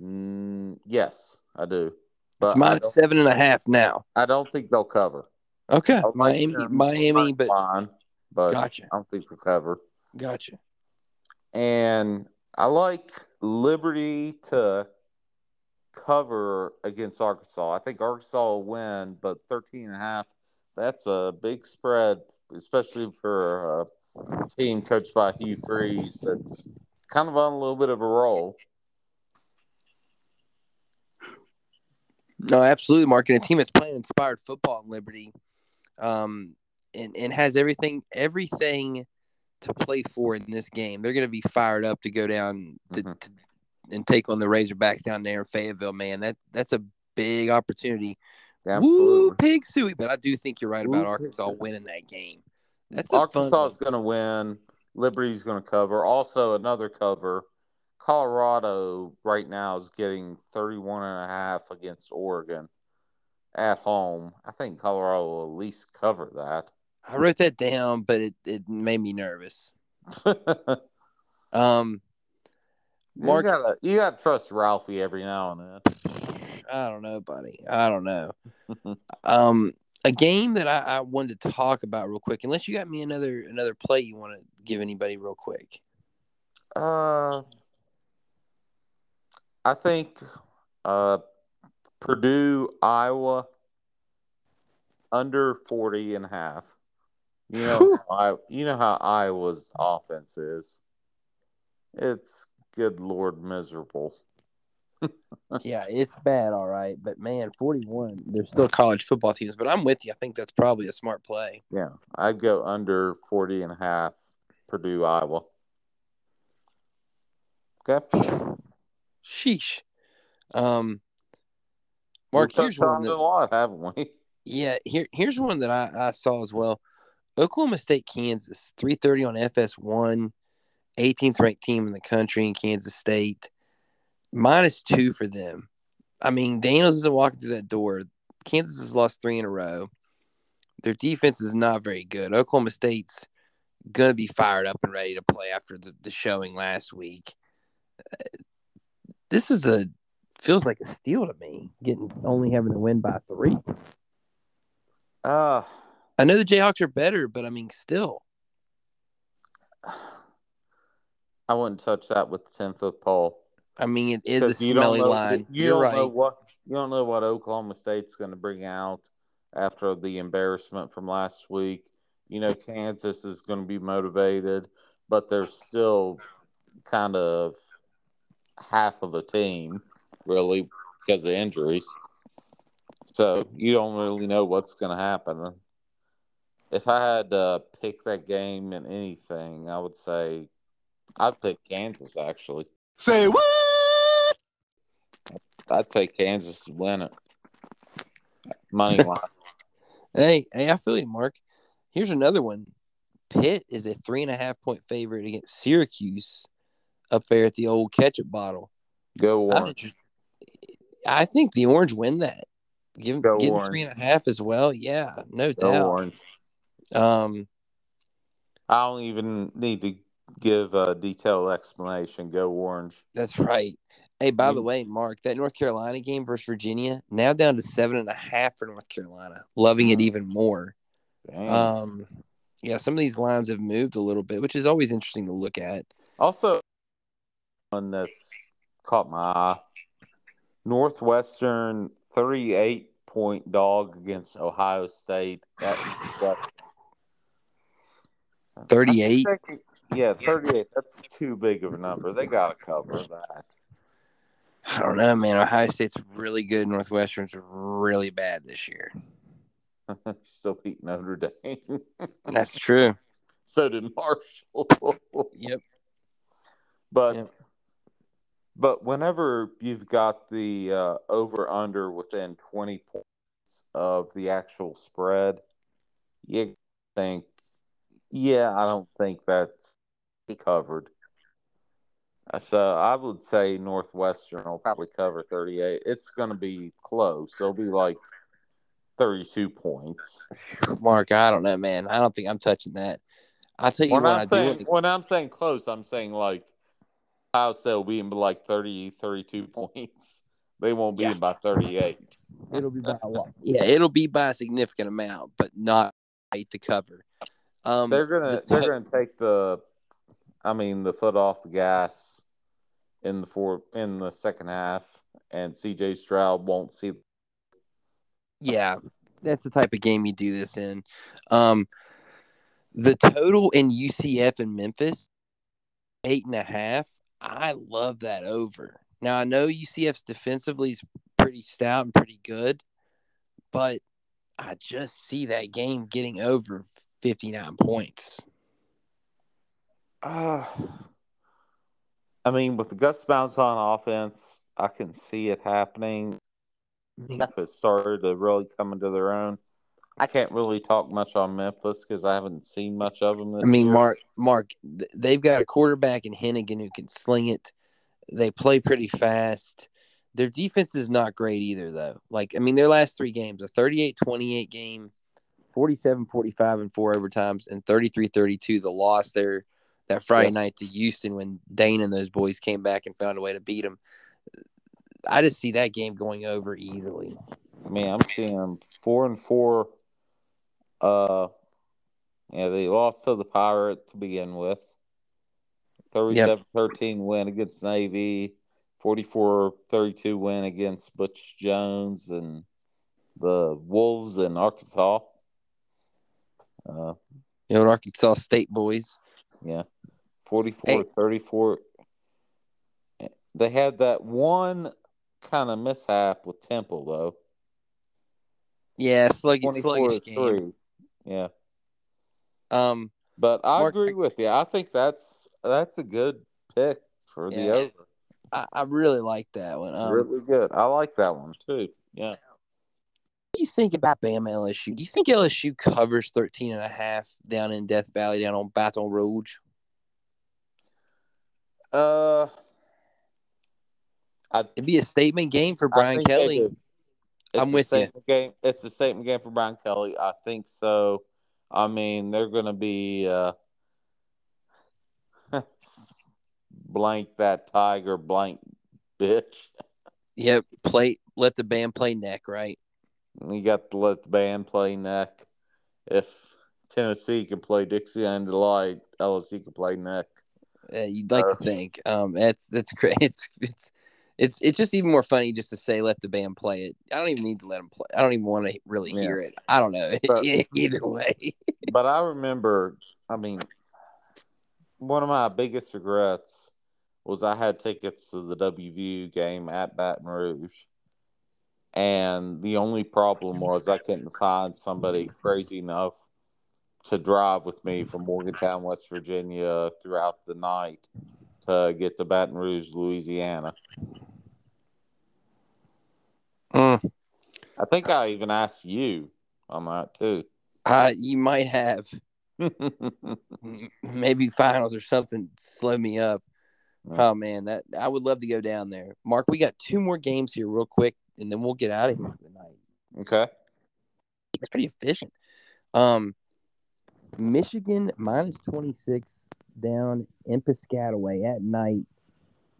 mm, yes, I do. But It's minus seven and a half now. I don't think they'll cover. Okay. Like Miami, Miami, but line, but Gotcha. I don't think they'll cover. gotcha. And I like Liberty to cover against Arkansas. I think Arkansas will win, but 13 and a half, that's a big spread, especially for a team coached by Hugh Freeze that's kind of on a little bit of a roll. No, absolutely, Mark. And a team that's playing inspired football in Liberty, um, and and has everything everything to play for in this game. They're going to be fired up to go down to, Mhm. to and take on the Razorbacks down there in Fayetteville. Man, that that's a big opportunity. Woo, Absolutely. pig suey! But I do think you're right about pig Arkansas winning that game. That's Arkansas is going to win. Liberty's going to cover. Also, another cover. Colorado right now is getting 31 and a half against Oregon at home. I think Colorado will at least cover that. I wrote that down, but it, it made me nervous. Um, Mark, you gotta you gotta trust Ralphie every now and then. I don't know, buddy. I don't know. um, a game that I, I wanted to talk about real quick, unless you got me another another play you want to give anybody real quick. Uh, I think uh, Purdue, Iowa, under 40 and a half. You know, how I, you know how Iowa's offense is. It's good lord miserable. Yeah, it's bad, all right, but man, forty-one. There's still college football teams, but I'm with you. I think that's probably a smart play. Yeah, I'd go under 40 and a half Purdue, Iowa. Okay. Sheesh. Um, Mark, We've here's one that- a lot, haven't we? Yeah, here here's one that I, I saw as well. Oklahoma State, Kansas, 330 on FS1, 18th ranked team in the country in Kansas State. Minus two for them. I mean, Daniels isn't walking through that door. Kansas has lost three in a row. Their defense is not very good. Oklahoma State's going to be fired up and ready to play after the, the showing last week. Uh, This is a feels like a steal to me, getting only having to win by three. Uh, I know the Jayhawks are better, but I mean, still. I wouldn't touch that with the 10 foot pole. I mean, it is a 'Cause you don't smelly know- line. You You're don't right. know what you don't know what Oklahoma State's going to bring out after the embarrassment from last week. You know, Kansas is going to be motivated, but they're still kind of half of a team, really, because of injuries. So you don't really know what's going to happen. If I had to pick that game in anything, I would say I'd pick Kansas. Actually, Say what? I'd say Kansas to win it. Money line. Hey, hey, I feel you, Mark. Here's another one. Pitt is a three and a half point favorite against Syracuse up there at the old ketchup bottle. Go Orange. I think the Orange win that. Give Go give Orange. three and a half as well. Yeah, no Go doubt. Orange. Um, I don't even need to give a detailed explanation. Go Orange. that's right. Hey, by the way, Mark, that North Carolina game versus Virginia now down to seven and a half for North Carolina. Loving it even more. Dang. Um, yeah, some of these lines have moved a little bit, which is always interesting to look at. also, one that's caught my eye Northwestern 38 point dog against Ohio State. That 38? Yeah, 38. That's too big of a number. They got to cover that. I don't know, man. Ohio State's really good. Northwestern's really bad this year. Still beat Notre Dame. That's true. so did Marshall. Yep. But Yep. but whenever you've got the uh, over under within twenty points of the actual spread, you think, yeah, I don't think that's covered. So I would say Northwestern will probably cover thirty eight. It's going to be close. It'll be like thirty two points. Mark, I don't know, man. I don't think I'm touching that. I'll tell you When what I I'm do. saying want when I'm saying close, I'm saying like Ohio State will be in like 30, 32 points. They won't be Yeah. in by 38. It'll be by a lot. Yeah, it'll be by a significant amount, but not eight to cover. Um, They're gonna the they're to- gonna take the, I mean the foot off the gas in the four in the second half, and C.J. Stroud won't see. Yeah, that's the type of game you do this in. Um, the total in UCF and Memphis, eight and a half. I love that over. Now I know UCF's defensively is pretty stout and pretty good, but I just see that game getting over fifty nine points. Uh, I mean, with the Gus Bounce on offense, I can see it happening. Memphis started to really come into their own. I can't really talk much on Memphis because I haven't seen much of them this I mean, year. Mark, Mark, they've got a quarterback in Henigan who can sling it. They play pretty fast. Their defense is not great either, though. Like, I mean, their last three games, a 38 28 game, 47 45 and four overtimes, and 33 32 the loss there that Friday Yeah. night to Houston when Dane and those boys came back and found a way to beat them. I just see that game going over easily. Man, I'm seeing them four and four. Uh, yeah, they lost to the Pirates to begin with. 37-13 win against Navy. 44-32 win against Butch Jones and the Wolves in Arkansas. Uh, You know, Arkansas State boys. Yeah, 44-34. They had that one kind of mishap with Temple though. Yeah, sluggish, 24 sluggish game. 3. Yeah. Um, But I Mark- agree with you. I think that's that's a good pick for the over. I, I really like that one. Um, really good. I like that one too. Yeah. What do you think about Bama LSU? Do you think LSU covers 13 and a half down in Death Valley, down on Baton Rouge? Uh, I, It'd be a statement game for Brian Kelly. I'm with you. Game. It's a statement game for Brian Kelly. I think so. I mean, they're going to be uh, blank that tiger, blank bitch. Yep, play. Let the band play neck, right? You got to let the band play neck. If Tennessee can play Dixieland Delight, LSU can play neck. Uh, you'd like Uh, to think. Um, that's that's great. It's it's it's it's just even more funny just to say let the band play it. I don't even need to let them play. I don't even want to really Yeah. hear it. I don't know. But- Either way. but I remember, I mean, one of my biggest regrets was I had tickets to the WVU game at Baton Rouge. And the only problem was I couldn't find somebody crazy enough to drive with me from Morgantown, West Virginia throughout the night to get to Baton Rouge, Louisiana. Mm, I think I even asked you on that too. uh, you might have maybe finals or something slow me up. Yeah. Oh man, that I would love to go down there. Mark, we got two more games here real quick, and then we'll get out of here for the night. okay. It's pretty efficient. Um, Michigan minus twenty six down in Piscataway at night.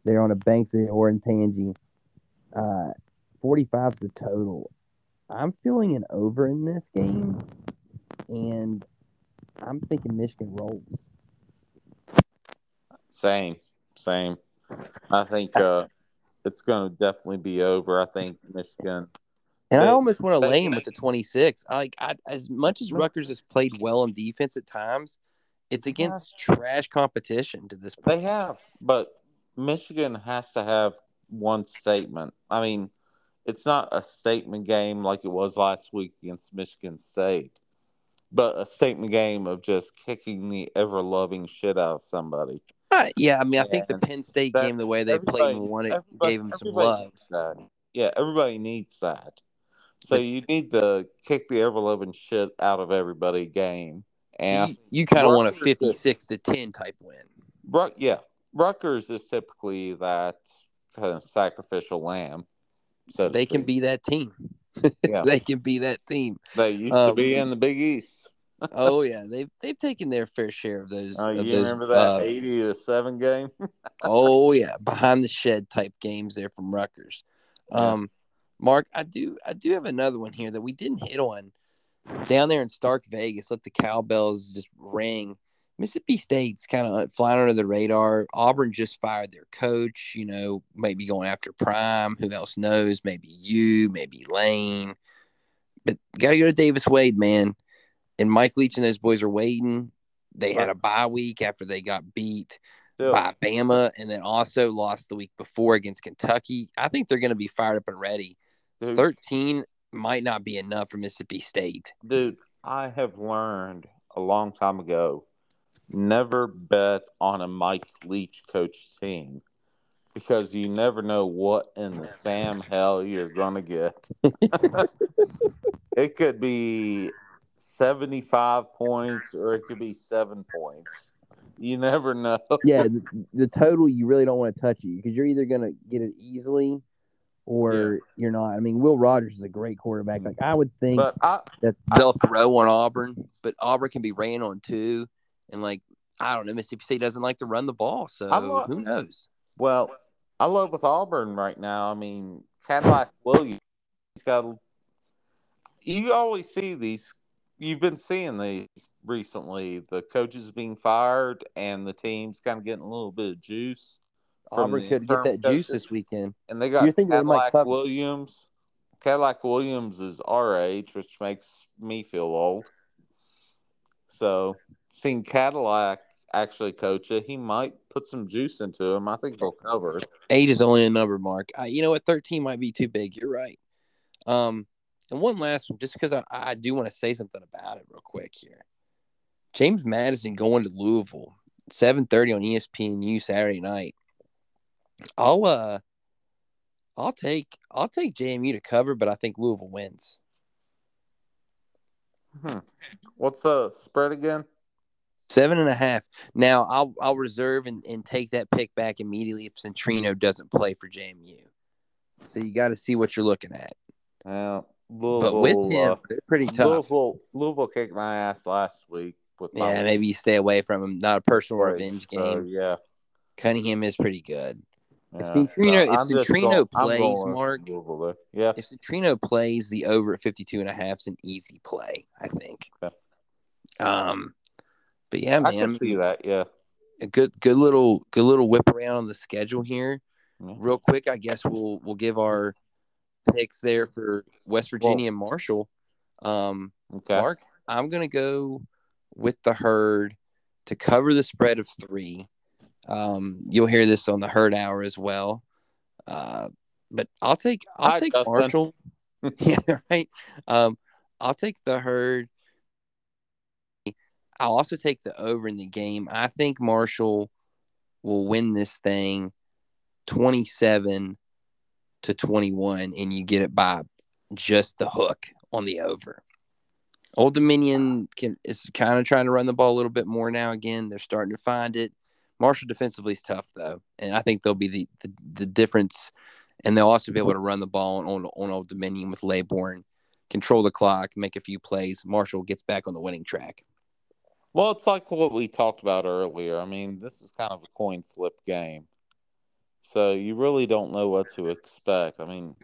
They're on a Banks of Orantangy. Uh, forty five is the total. I'm feeling an over in this game, and I'm thinking Michigan rolls. Same, same. I think uh, it's going to definitely be over. I think Michigan. And I almost want to him with the 26. Like I, as much as Rutgers has played well on defense at times, it's against trash competition to this They have, but Michigan has to have one statement. I mean, it's not a statement game like it was last week against Michigan State, but a statement game of just kicking the ever loving shit out of somebody. Uh, yeah, I mean, I think the Penn State that- game, the way they played and won it, gave them some love. Yeah, everybody needs that. So you need to kick the ever loving shit out of everybody game. And You, you kind of want a 56 to 10 type win. Rut, yeah, Rutgers is typically that kind of sacrificial lamb. So They can be that team. Yeah. they can be that team. They used um, to be in the Big East. Oh yeah, they've they've taken their fair share of those. Oh, of you those, remember that uh, eighty to seven game? oh yeah, behind the shed type games there from Rutgers. Um, Mark, I do I do have another one here that we didn't hit on down there in Stark Vegas. Let the cowbells just ring. Mississippi State's kind of flying under the radar. Auburn just fired their coach. You know, maybe going after Prime. Who else knows? Maybe you, maybe Lane. But got to go to Davis Wade, man. And Mike Leach and those boys are waiting. They had a bye week after they got beat by Bama and then also lost the week before against Kentucky. I think they're going to be fired up and ready. dude, 13 might not be enough for Mississippi State. dude, I have learned a long time ago never bet on a Mike Leach coach team because you never know what in the Sam hell you're gonna get. it could be 75 points or it could be seven points. You never know. Yeah, the, the total you really don't want to touch it because you're either going to get it easily or you're not. I mean, Will Rogers is a great quarterback. Like I would think But I, that They'll throw on Auburn, but Auburn can be ran on too. And like I don't know, Mississippi State doesn't like to run the ball, so I'm who knows? well, I love with Auburn right now. I mean, Cadillac Williams, he's got. You always see these. You've been seeing these recently. The coaches being fired and the teams kind of getting a little bit of juice. from Auburn could get interim that juice this weekend. And they got You think they might Cadillac? Williams. Cadillac Williams is our age, which makes me feel old. So, seeing Cadillac actually coach it, he might put some juice into him. I think they'll cover it. Eight is only a number, Mark. I, you know what? Thirteen might be too big. You're right. Um, and one last one, just because I, I do want to say something about it real quick here. James Madison going to Louisville, seven thirty on ESPNU Saturday night. I'll uh, I'll take I'll take JMU to cover, but I think Louisville wins. Hmm. What's the spread again? Seven and a half. Now I'll I'll reserve and, and take that pick back immediately if Centeio doesn't play for JMU. So you got to see what you're looking at. Yeah, But Louisville. with him, uh, they're pretty tough. Louisville, Louisville kicked my ass last week with my Yeah, maybe you stay away from him. Not a personal Right, revenge so, game. yeah. Cunningham is pretty good. yeah. Centeio- if I'm just Centeio going- plays, Mark- Yeah. If Centeio plays, the over at 52 and a half is an easy play, I think. Okay. Um, but yeah, I man, can see that. Yeah. a good, good little, good little whip around on the schedule here. Real quick, I guess we'll we'll give our picks there for West Virginia and Marshall. Um, Okay. Mark, I'm gonna go with the herd to cover the spread of three. Um, you'll hear this on the herd hour as well. Uh, but I'll take I'll Hi, take Dustin. Marshall. yeah, right. Um, I'll take the herd. I'll also take the over in the game. I think Marshall will win this thing 27 to 21 and you get it by just the hook on the over. Old Dominion can is kind of trying to run the ball a little bit more now. Again, they're starting to find it. Marshall defensively is tough though, and I think they'll be the the, the difference. And they'll also be able to run the ball on on Old Dominion with Laborn, control the clock, make a few plays. Marshall gets back on the winning track. Well, it's like what we talked about earlier. I mean, this is kind of a coin flip game. So you really don't know what to expect. I mean,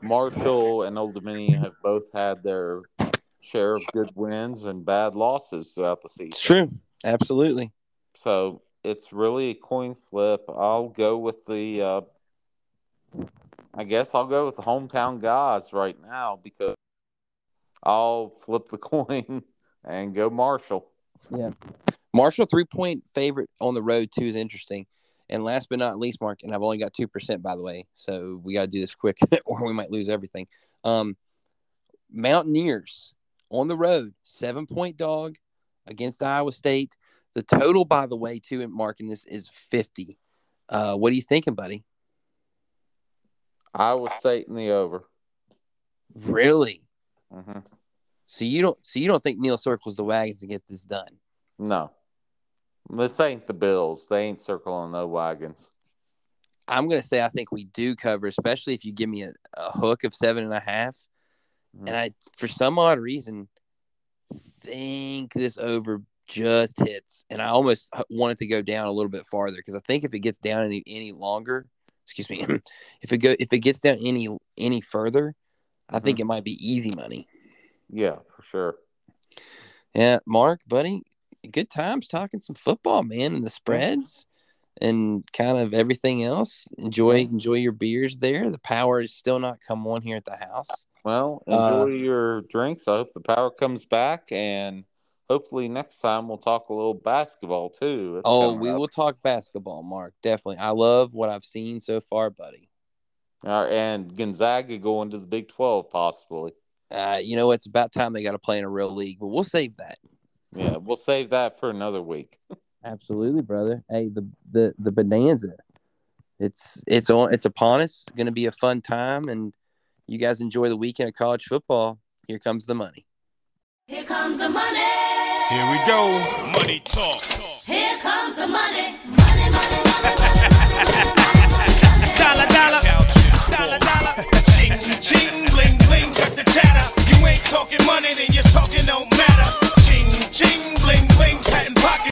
Marshall and Old Dominion have both had their share of good wins and bad losses throughout the season. It's true, absolutely. So it's really a coin flip. I'll go with the. Uh, I guess I'll go with the hometown guys right now because I'll flip the coin and go Marshall. Yeah. Marshall three point favorite on the road too is interesting. And last but not least, Mark, and I've only got two percent by the way, so we got to do this quick, or we might lose everything. Um, Mountaineers on the road, seven point dog against Iowa State. The total, by the way, too, in marking this is fifty. Uh, what are you thinking, buddy? Iowa State in the over. Really? hmm So you don't? So you don't think Neal circles the wagons to get this done? No, this ain't the Bills. They ain't circling no wagons. I'm going to say I think we do cover, especially if you give me a, a hook of seven and a half. Mhm. And I, for some odd reason, think this over just hits. And I almost h- want it to go down a little bit farther because I think if it gets down any any longer, excuse me, if it go if it gets down any any further, I think it might be easy money. Yeah, for sure. Yeah, Mark, buddy, good times talking some football, man, and the spreads and kind of everything else. Enjoy enjoy your beers there. The power is still not come on here at the house. Well, Uh, enjoy your drinks. I hope the power comes back, and hopefully next time we'll talk a little basketball too. It's Oh, we up. will talk basketball, Mark. Definitely. I love what I've seen so far, buddy. Uh, and Gonzaga going to the Big Twelve possibly. Uh, you know, it's about time they got to play in a real league, but we'll save that. Yeah, we'll save that for another week. Absolutely, brother. Hey, the the the bonanza. It's it's on it's upon us. Going to be a fun time, and you guys enjoy the weekend of college football. Here comes the money. Here comes the money. Here we go. Money talk. Here comes the money. Money, money, money, money dollar, dollar, dollar, dollar. Ching, ching, bling, bling, cut the chatter. You ain't talking money, then you're talking no matter ching, bling, bling, patent pocket.